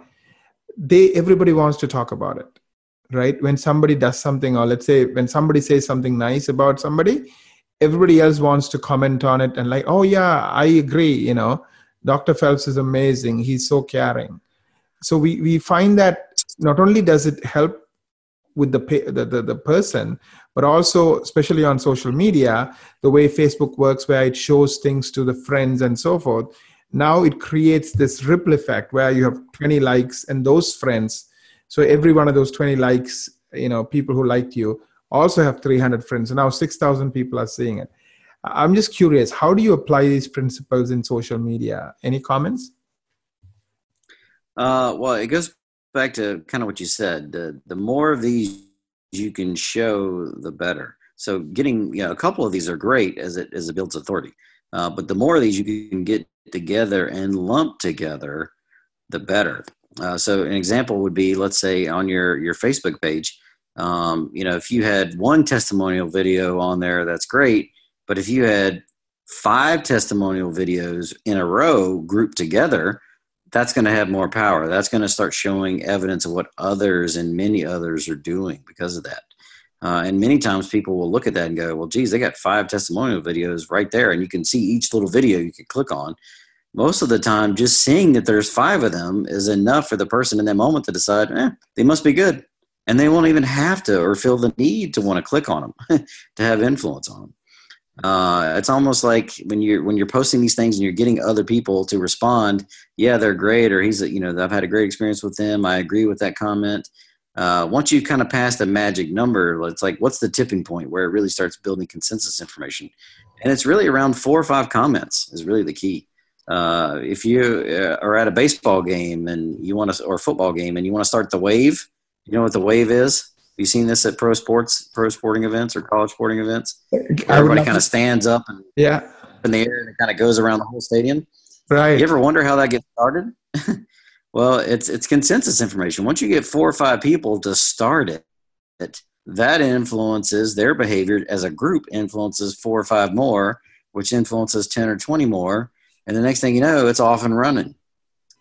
[SPEAKER 2] they everybody wants to talk about it right when somebody does something or let's say when somebody says something nice about somebody everybody else wants to comment on it and like oh yeah i agree you know. Dr phelps is amazing. He's so caring. So we we find that not only does it help with the, the, the, the person but also especially on social media the way facebook works where it shows things to the friends and so forth now it creates this ripple effect where you have 20 likes and those friends. So every one of those 20 likes, you know, people who liked you also have 300 friends. And now 6,000 people are seeing it. I'm just curious, how do you apply these principles in social media? Any comments?
[SPEAKER 3] Uh, well, it goes back to kind of what you said. The, the more of these you can show, the better. So getting, you know, a couple of these are great as it, as it builds authority. Uh, but the more of these you can get together and lump together, the better. Uh, so an example would be, let's say on your your Facebook page, um, you know, if you had one testimonial video on there, that's great. But if you had five testimonial videos in a row grouped together, that's going to have more power. That's going to start showing evidence of what others and many others are doing because of that. Uh, and many times people will look at that and go, well, geez, they got five testimonial videos right there. And you can see each little video you can click on. Most of the time, just seeing that there's five of them is enough for the person in that moment to decide, eh, they must be good. And they won't even have to or feel the need to want to click on them to have influence on them. Uh, it's almost like when you're when you're posting these things and you're getting other people to respond, yeah, they're great, or he's, you know, I've had a great experience with them. I agree with that comment uh, once you kind of pass the magic number, it's like, what's the tipping point where it really starts building consensus information? And it's really around four or five comments is really the key. Uh, if you uh, are at a baseball game and you want to, or a football game and you want to start the wave, you know what the wave is? Have you seen this at pro sports, pro sporting events or college sporting events? Everybody kind of stands up and
[SPEAKER 2] yeah,
[SPEAKER 3] in the air and it kind of goes around the whole stadium.
[SPEAKER 2] Right.
[SPEAKER 3] You ever wonder how that gets started? Well, it's it's consensus information. Once you get four or five people to start it, that influences their behavior as a group influences four or five more, which influences 10 or 20 more. And the next thing you know, it's off and running.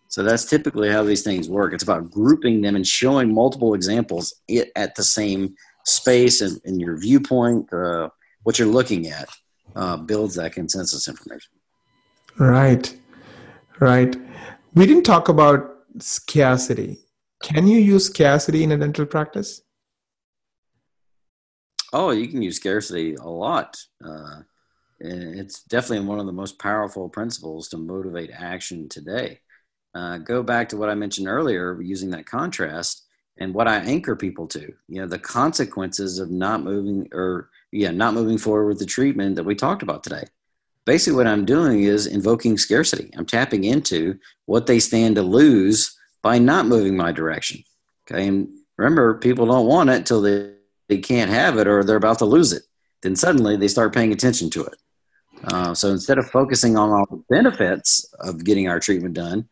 [SPEAKER 3] So that's typically how these things work. It's about grouping them and showing multiple examples at the same space and in your viewpoint, uh, what you're looking at uh, builds that consensus information.
[SPEAKER 2] Right, right. We didn't talk about scarcity. Can you use scarcity in a dental practice?
[SPEAKER 3] Oh, you can use scarcity a lot. Uh, it's definitely one of the most powerful principles to motivate action today. Uh, go back to what I mentioned earlier, using that contrast and what I anchor people to. You know, the consequences of not moving or yeah, not moving forward with the treatment that we talked about today basically what I'm doing is invoking scarcity. I'm tapping into what they stand to lose by not moving my direction. Okay. And remember, people don't want it until they, they can't have it or they're about to lose it. Then suddenly they start paying attention to it. Uh, so instead of focusing on all the benefits of getting our treatment done,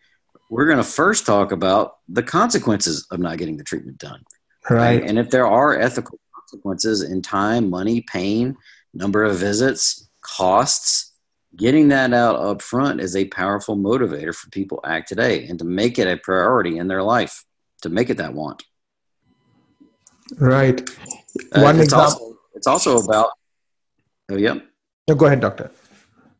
[SPEAKER 3] we're going to first talk about the consequences of not getting the treatment done.
[SPEAKER 2] Right.
[SPEAKER 3] And if there are ethical consequences in time, money, pain, number of visits, costs, getting that out up front is a powerful motivator for people to act today and to make it a priority in their life to make it that want.
[SPEAKER 2] Right.
[SPEAKER 3] Uh, one it's, example- also, it's also about oh yeah.
[SPEAKER 2] No, go ahead doctor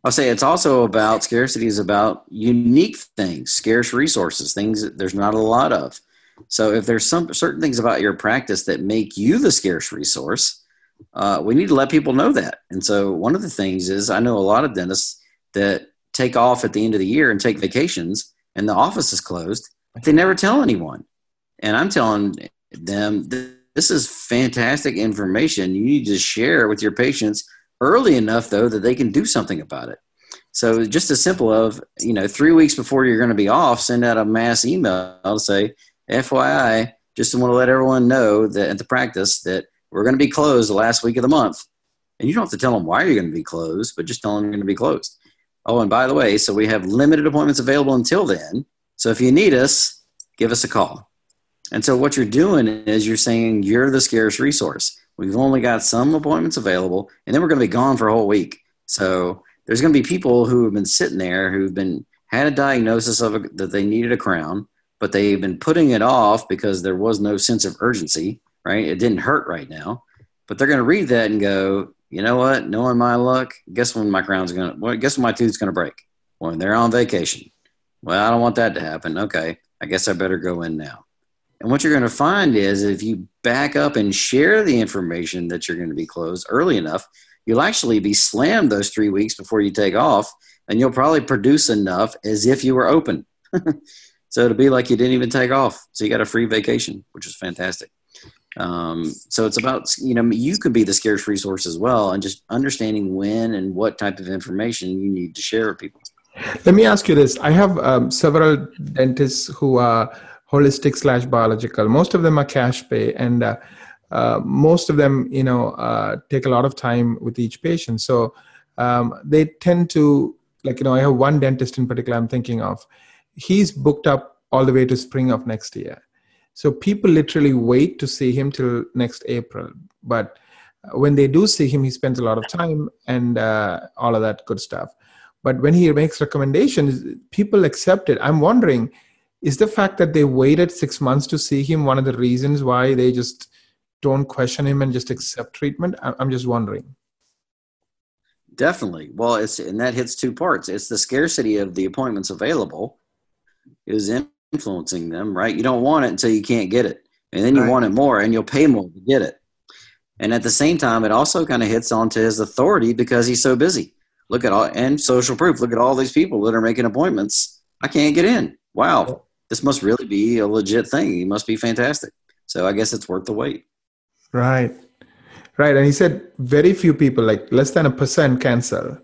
[SPEAKER 3] i'll say it's also about scarcity is about unique things scarce resources things that there's not a lot of so if there's some certain things about your practice that make you the scarce resource uh, we need to let people know that. And so one of the things is I know a lot of dentists that take off at the end of the year and take vacations and the office is closed, but they never tell anyone. And I'm telling them this is fantastic information. You need to share with your patients early enough though that they can do something about it. So just as simple of, you know, three weeks before you're going to be off, send out a mass email to say, FYI, just want to let everyone know that at the practice that we're going to be closed the last week of the month. And you don't have to tell them why you're going to be closed, but just tell them you're going to be closed. Oh, and by the way, so we have limited appointments available until then. So if you need us, give us a call. And so what you're doing is you're saying you're the scarce resource. We've only got some appointments available, and then we're going to be gone for a whole week. So there's going to be people who have been sitting there who've been had a diagnosis of a, that they needed a crown, but they've been putting it off because there was no sense of urgency right? It didn't hurt right now, but they're going to read that and go, you know what? Knowing my luck, guess when my crown's going to, well, guess when my tooth's going to break? When they're on vacation. Well, I don't want that to happen. Okay. I guess I better go in now. And what you're going to find is if you back up and share the information that you're going to be closed early enough, you'll actually be slammed those three weeks before you take off, and you'll probably produce enough as if you were open. so it'll be like you didn't even take off. So you got a free vacation, which is fantastic. Um, so it's about you know you could be the scarce resource as well, and just understanding when and what type of information you need to share with people.
[SPEAKER 2] Let me ask you this: I have um, several dentists who are holistic slash biological. Most of them are cash pay, and uh, uh, most of them, you know, uh, take a lot of time with each patient. So um, they tend to, like, you know, I have one dentist in particular I'm thinking of. He's booked up all the way to spring of next year. So people literally wait to see him till next April. But when they do see him, he spends a lot of time and uh, all of that good stuff. But when he makes recommendations, people accept it. I'm wondering, is the fact that they waited six months to see him one of the reasons why they just don't question him and just accept treatment? I'm just wondering.
[SPEAKER 3] Definitely. Well, it's and that hits two parts. It's the scarcity of the appointments available is influencing them, right? You don't want it until you can't get it. And then you right. want it more and you'll pay more to get it. And at the same time, it also kind of hits onto his authority because he's so busy. Look at all and social proof. Look at all these people that are making appointments. I can't get in. Wow. This must really be a legit thing. He must be fantastic. So I guess it's worth the wait.
[SPEAKER 2] Right. Right. And he said very few people, like less than a percent, cancel.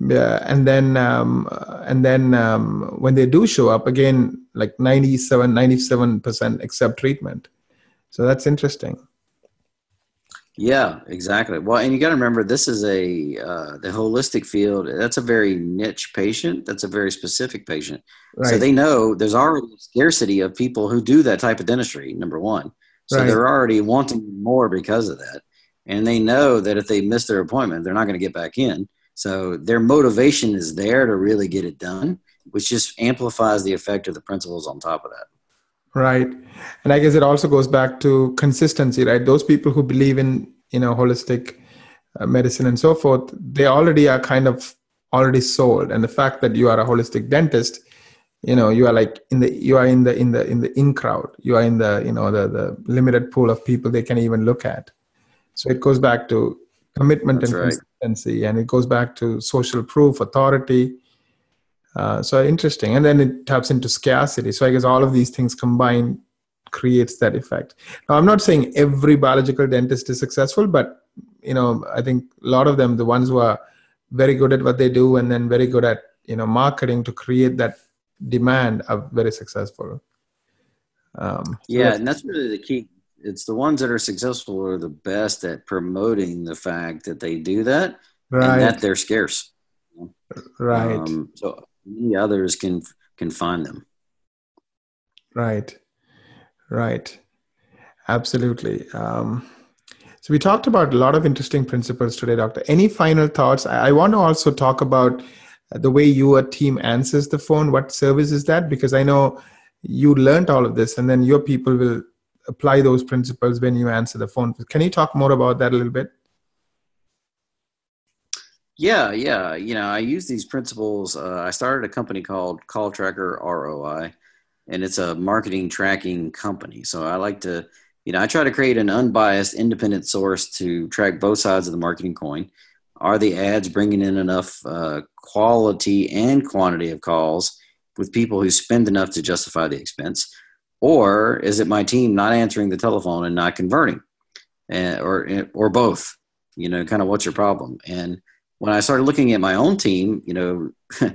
[SPEAKER 2] Yeah, and then um, and then um, when they do show up again, like 97, 97 percent accept treatment. So that's interesting.
[SPEAKER 3] Yeah, exactly. Well, and you got to remember, this is a uh, the holistic field. That's a very niche patient. That's a very specific patient. Right. So they know there's already a scarcity of people who do that type of dentistry. Number one, so right. they're already wanting more because of that and they know that if they miss their appointment, they're not going to get back in. So their motivation is there to really get it done, which just amplifies the effect of the principles on top of that.
[SPEAKER 2] Right. And I guess it also goes back to consistency, right? Those people who believe in, you know, holistic uh, medicine and so forth, they already are kind of already sold. And the fact that you are a holistic dentist, you know, you are like in the, you are in the, in the, in the in crowd, you are in the, you know, the, the limited pool of people they can even look at so it goes back to commitment That's and right. consistency, and it goes back to social proof, authority. Uh, so interesting, and then it taps into scarcity. So I guess all of these things combined creates that effect. Now I'm not saying every biological dentist is successful, but you know I think a lot of them, the ones who are very good at what they do, and then very good at you know marketing to create that demand, are very successful.
[SPEAKER 3] Um, yeah, so and that's really the key it's the ones that are successful are the best at promoting the fact that they do that right. and that they're scarce.
[SPEAKER 2] Right. Um,
[SPEAKER 3] so many others can can find them.
[SPEAKER 2] Right. Right. Absolutely. Um, so we talked about a lot of interesting principles today, Doctor. Any final thoughts? I, I want to also talk about the way your team answers the phone. What service is that? Because I know you learned all of this, and then your people will apply those principles when you answer the phone. Can you talk more about that a little bit?
[SPEAKER 3] Yeah, yeah. You know, I use these principles. Uh, I started a company called Call Tracker ROI, and it's a marketing tracking company. So I like to, you know, I try to create an unbiased, independent source to track both sides of the marketing coin. Are the ads bringing in enough uh, quality and quantity of calls with people who spend enough to justify the expense? or is it my team not answering the telephone and not converting and, or or both you know kind of what's your problem and when i started looking at my own team you know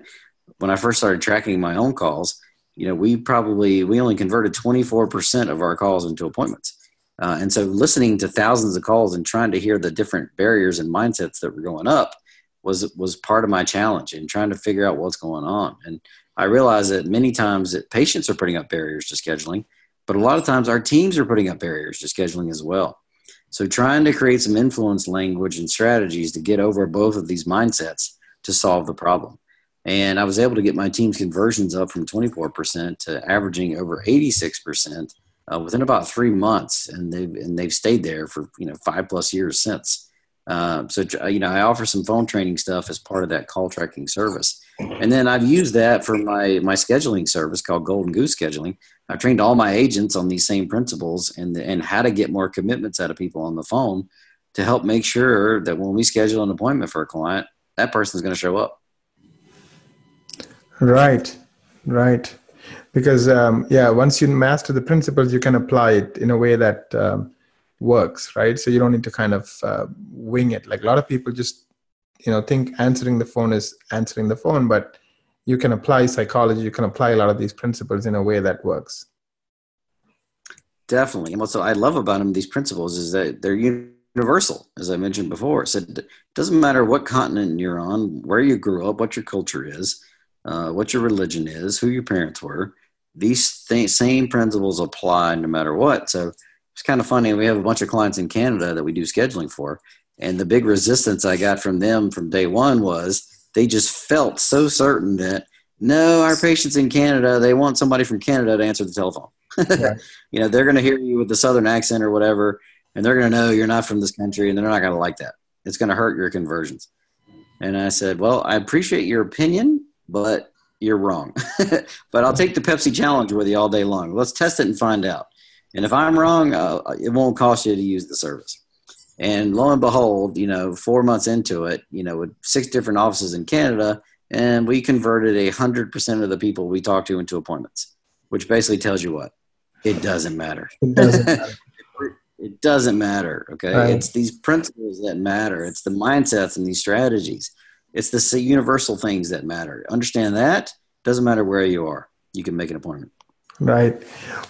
[SPEAKER 3] when i first started tracking my own calls you know we probably we only converted 24% of our calls into appointments uh, and so listening to thousands of calls and trying to hear the different barriers and mindsets that were going up was was part of my challenge and trying to figure out what's going on and I realized that many times that patients are putting up barriers to scheduling, but a lot of times our teams are putting up barriers to scheduling as well. So trying to create some influence language and strategies to get over both of these mindsets to solve the problem. And I was able to get my team's conversions up from 24% to averaging over 86% uh, within about three months, and they've and they've stayed there for you know five plus years since. Uh, so you know, I offer some phone training stuff as part of that call tracking service, and then I've used that for my my scheduling service called Golden Goose Scheduling. I've trained all my agents on these same principles and and how to get more commitments out of people on the phone to help make sure that when we schedule an appointment for a client, that person is going to show up.
[SPEAKER 2] Right, right. Because um, yeah, once you master the principles, you can apply it in a way that. Um, works right so you don't need to kind of uh, wing it like a lot of people just you know think answering the phone is answering the phone but you can apply psychology you can apply a lot of these principles in a way that works
[SPEAKER 3] definitely and what i love about them these principles is that they're universal as i mentioned before so it doesn't matter what continent you're on where you grew up what your culture is uh, what your religion is who your parents were these th- same principles apply no matter what. So it's kind of funny. We have a bunch of clients in Canada that we do scheduling for, and the big resistance I got from them from day one was they just felt so certain that no, our patients in Canada, they want somebody from Canada to answer the telephone. You know, they're going to hear you with the southern accent or whatever, and they're going to know you're not from this country, and they're not going to like that. It's going to hurt your conversions. And I said, well, I appreciate your opinion, but you're wrong. but I'll take the Pepsi challenge with you all day long. Let's test it and find out. And if I'm wrong, uh, it won't cost you to use the service. And lo and behold, you know, four months into it, you know, with six different offices in Canada, and we converted a hundred percent of the people we talked to into appointments, which basically tells you what it doesn't matter. It doesn't matter. it doesn't matter. Okay, right. it's these principles that matter. It's the mindsets and these strategies. It's the universal things that matter. Understand that. Doesn't matter where you are. You can make an appointment.
[SPEAKER 2] Right.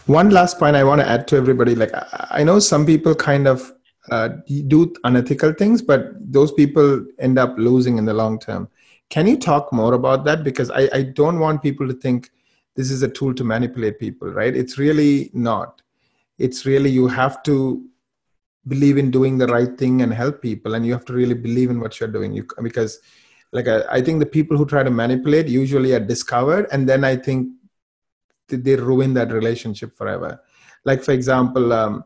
[SPEAKER 2] One last point I want to add to everybody. Like I know some people kind of uh, do unethical things, but those people end up losing in the long term. Can you talk more about that? Because I, I don't want people to think this is a tool to manipulate people, right? It's really not. It's really you have to believe in doing the right thing and help people, and you have to really believe in what you're doing. You because like I, I think the people who try to manipulate usually are discovered, and then I think they ruin that relationship forever. Like for example. Um,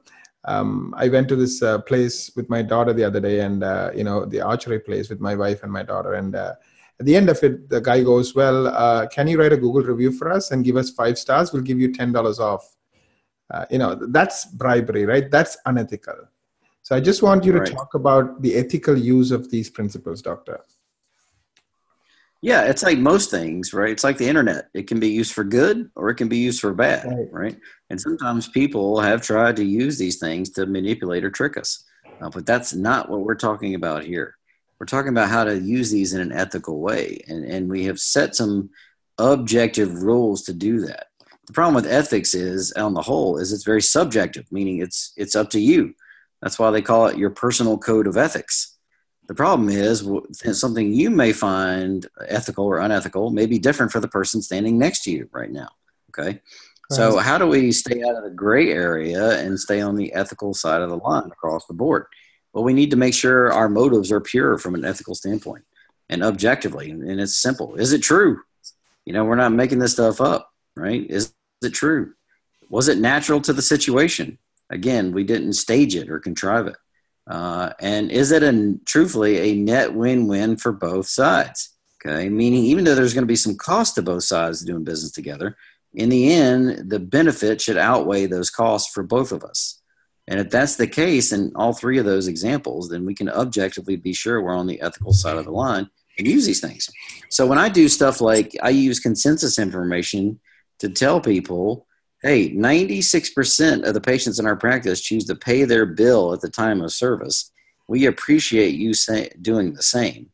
[SPEAKER 2] um, I went to this uh, place with my daughter the other day, and uh, you know the archery place with my wife and my daughter. And uh, at the end of it, the guy goes, "Well, uh, can you write a Google review for us and give us five stars? We'll give you ten dollars off." Uh, you know that's bribery, right? That's unethical. So I just want you to right. talk about the ethical use of these principles, doctor.
[SPEAKER 3] Yeah, it's like most things, right? It's like the internet. It can be used for good or it can be used for bad, right? right? And sometimes people have tried to use these things to manipulate or trick us. Uh, but that's not what we're talking about here. We're talking about how to use these in an ethical way. And, and we have set some objective rules to do that. The problem with ethics is, on the whole, is it's very subjective, meaning it's it's up to you. That's why they call it your personal code of ethics the problem is something you may find ethical or unethical may be different for the person standing next to you right now. Okay. So, how do we stay out of the gray area and stay on the ethical side of the line across the board? Well, we need to make sure our motives are pure from an ethical standpoint and objectively. And it's simple. Is it true? You know, we're not making this stuff up, right? Is it true? Was it natural to the situation? Again, we didn't stage it or contrive it. Uh, and is it a truthfully a net win-win for both sides? Okay, meaning even though there's going to be some cost to both sides doing business together, in the end, the benefit should outweigh those costs for both of us. And if that's the case in all three of those examples, then we can objectively be sure we're on the ethical side of the line and use these things. So when I do stuff like I use consensus information to tell people hey, 96% of the patients in our practice choose to pay their bill at the time of service. We appreciate you doing the same.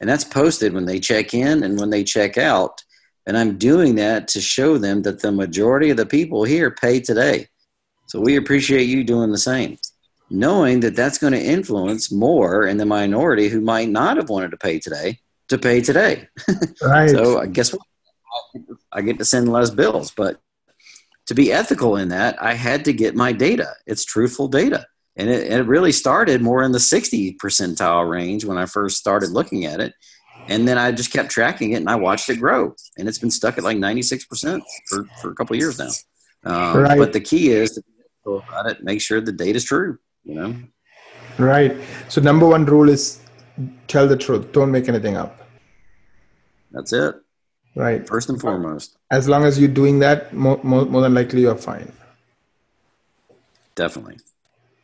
[SPEAKER 3] And that's posted when they check in and when they check out. And I'm doing that to show them that the majority of the people here pay today. So we appreciate you doing the same, knowing that that's going to influence more in the minority who might not have wanted to pay today to pay today. Right. so I guess what? I get to send less bills, but to be ethical in that, I had to get my data. It's truthful data. And it, it, really started more in the 60 percentile range when I first started looking at it. And then I just kept tracking it and I watched it grow. And it's been stuck at like 96% for, for a couple years now. Um, right. But the key is to about it, make sure the data is true, you know?
[SPEAKER 2] Right. So, number one rule is tell the truth, don't make anything up.
[SPEAKER 3] That's it.
[SPEAKER 2] Right.
[SPEAKER 3] First and foremost.
[SPEAKER 2] As long as you're doing that, more, more, more than likely you're fine.
[SPEAKER 3] Definitely.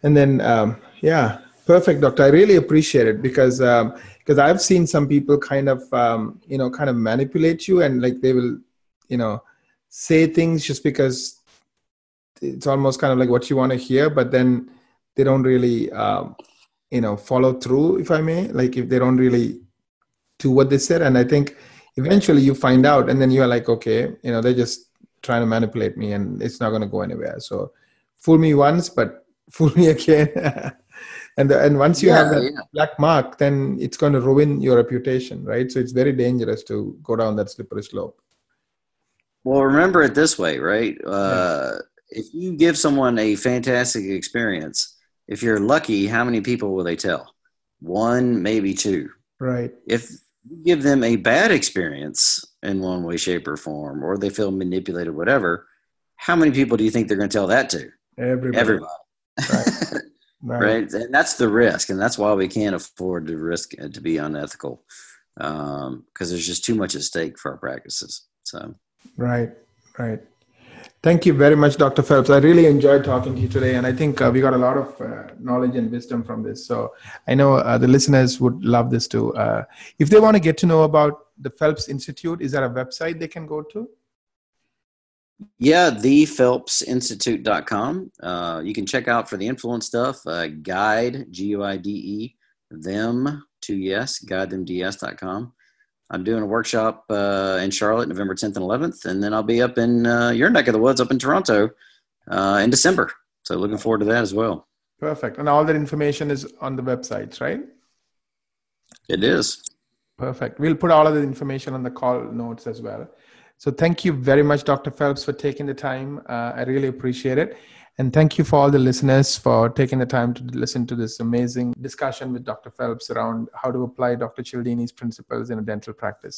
[SPEAKER 2] And then, um, yeah, perfect, doctor. I really appreciate it because because I've seen some people kind of um, you know kind of manipulate you and like they will you know say things just because it's almost kind of like what you want to hear, but then they don't really um, you know follow through, if I may. Like if they don't really do what they said, and I think eventually you find out and then you're like okay you know they're just trying to manipulate me and it's not going to go anywhere so fool me once but fool me again and and once you yeah, have that yeah. black mark then it's going to ruin your reputation right so it's very dangerous to go down that slippery slope
[SPEAKER 3] Well, remember it this way, right? Uh, if you give someone a fantastic experience, if you're lucky, how many people will they tell? One, maybe two.
[SPEAKER 2] Right.
[SPEAKER 3] If you give them a bad experience in one way, shape, or form, or they feel manipulated, whatever, how many people do you think they're going to tell that to?
[SPEAKER 2] Everybody.
[SPEAKER 3] Everybody.
[SPEAKER 2] Right.
[SPEAKER 3] right.
[SPEAKER 2] Right.
[SPEAKER 3] And that's the risk. And that's why we can't afford to risk it to be unethical because um, there's just too much at stake for our practices. So,
[SPEAKER 2] Right. Right. Thank you very much, Dr. Phelps. I really enjoyed talking to you today, and I think uh, we got a lot of uh, knowledge and wisdom from this. So I know uh, the listeners would love this too. Uh, if they want to get to know about the Phelps Institute, is there a website they can go to?
[SPEAKER 3] Yeah, thephelpsinstitute.com. Uh, you can check out for the influence stuff, uh, guide, G U I D E, them to yes, guidethemds.com. I'm doing a workshop uh, in Charlotte, November 10th and 11th, and then I'll be up in uh, your neck of the woods, up in Toronto, uh, in December. So looking forward to that as well.
[SPEAKER 2] Perfect. And all that information is on the websites, right?
[SPEAKER 3] It is.
[SPEAKER 2] Perfect. We'll put all of the information on the call notes as well. So thank you very much, Dr. Phelps, for taking the time. Uh, I really appreciate it. And thank you for all the listeners for taking the time to listen to this amazing discussion with Dr. Phelps around how to apply Dr. Cialdini's principles in a dental practice.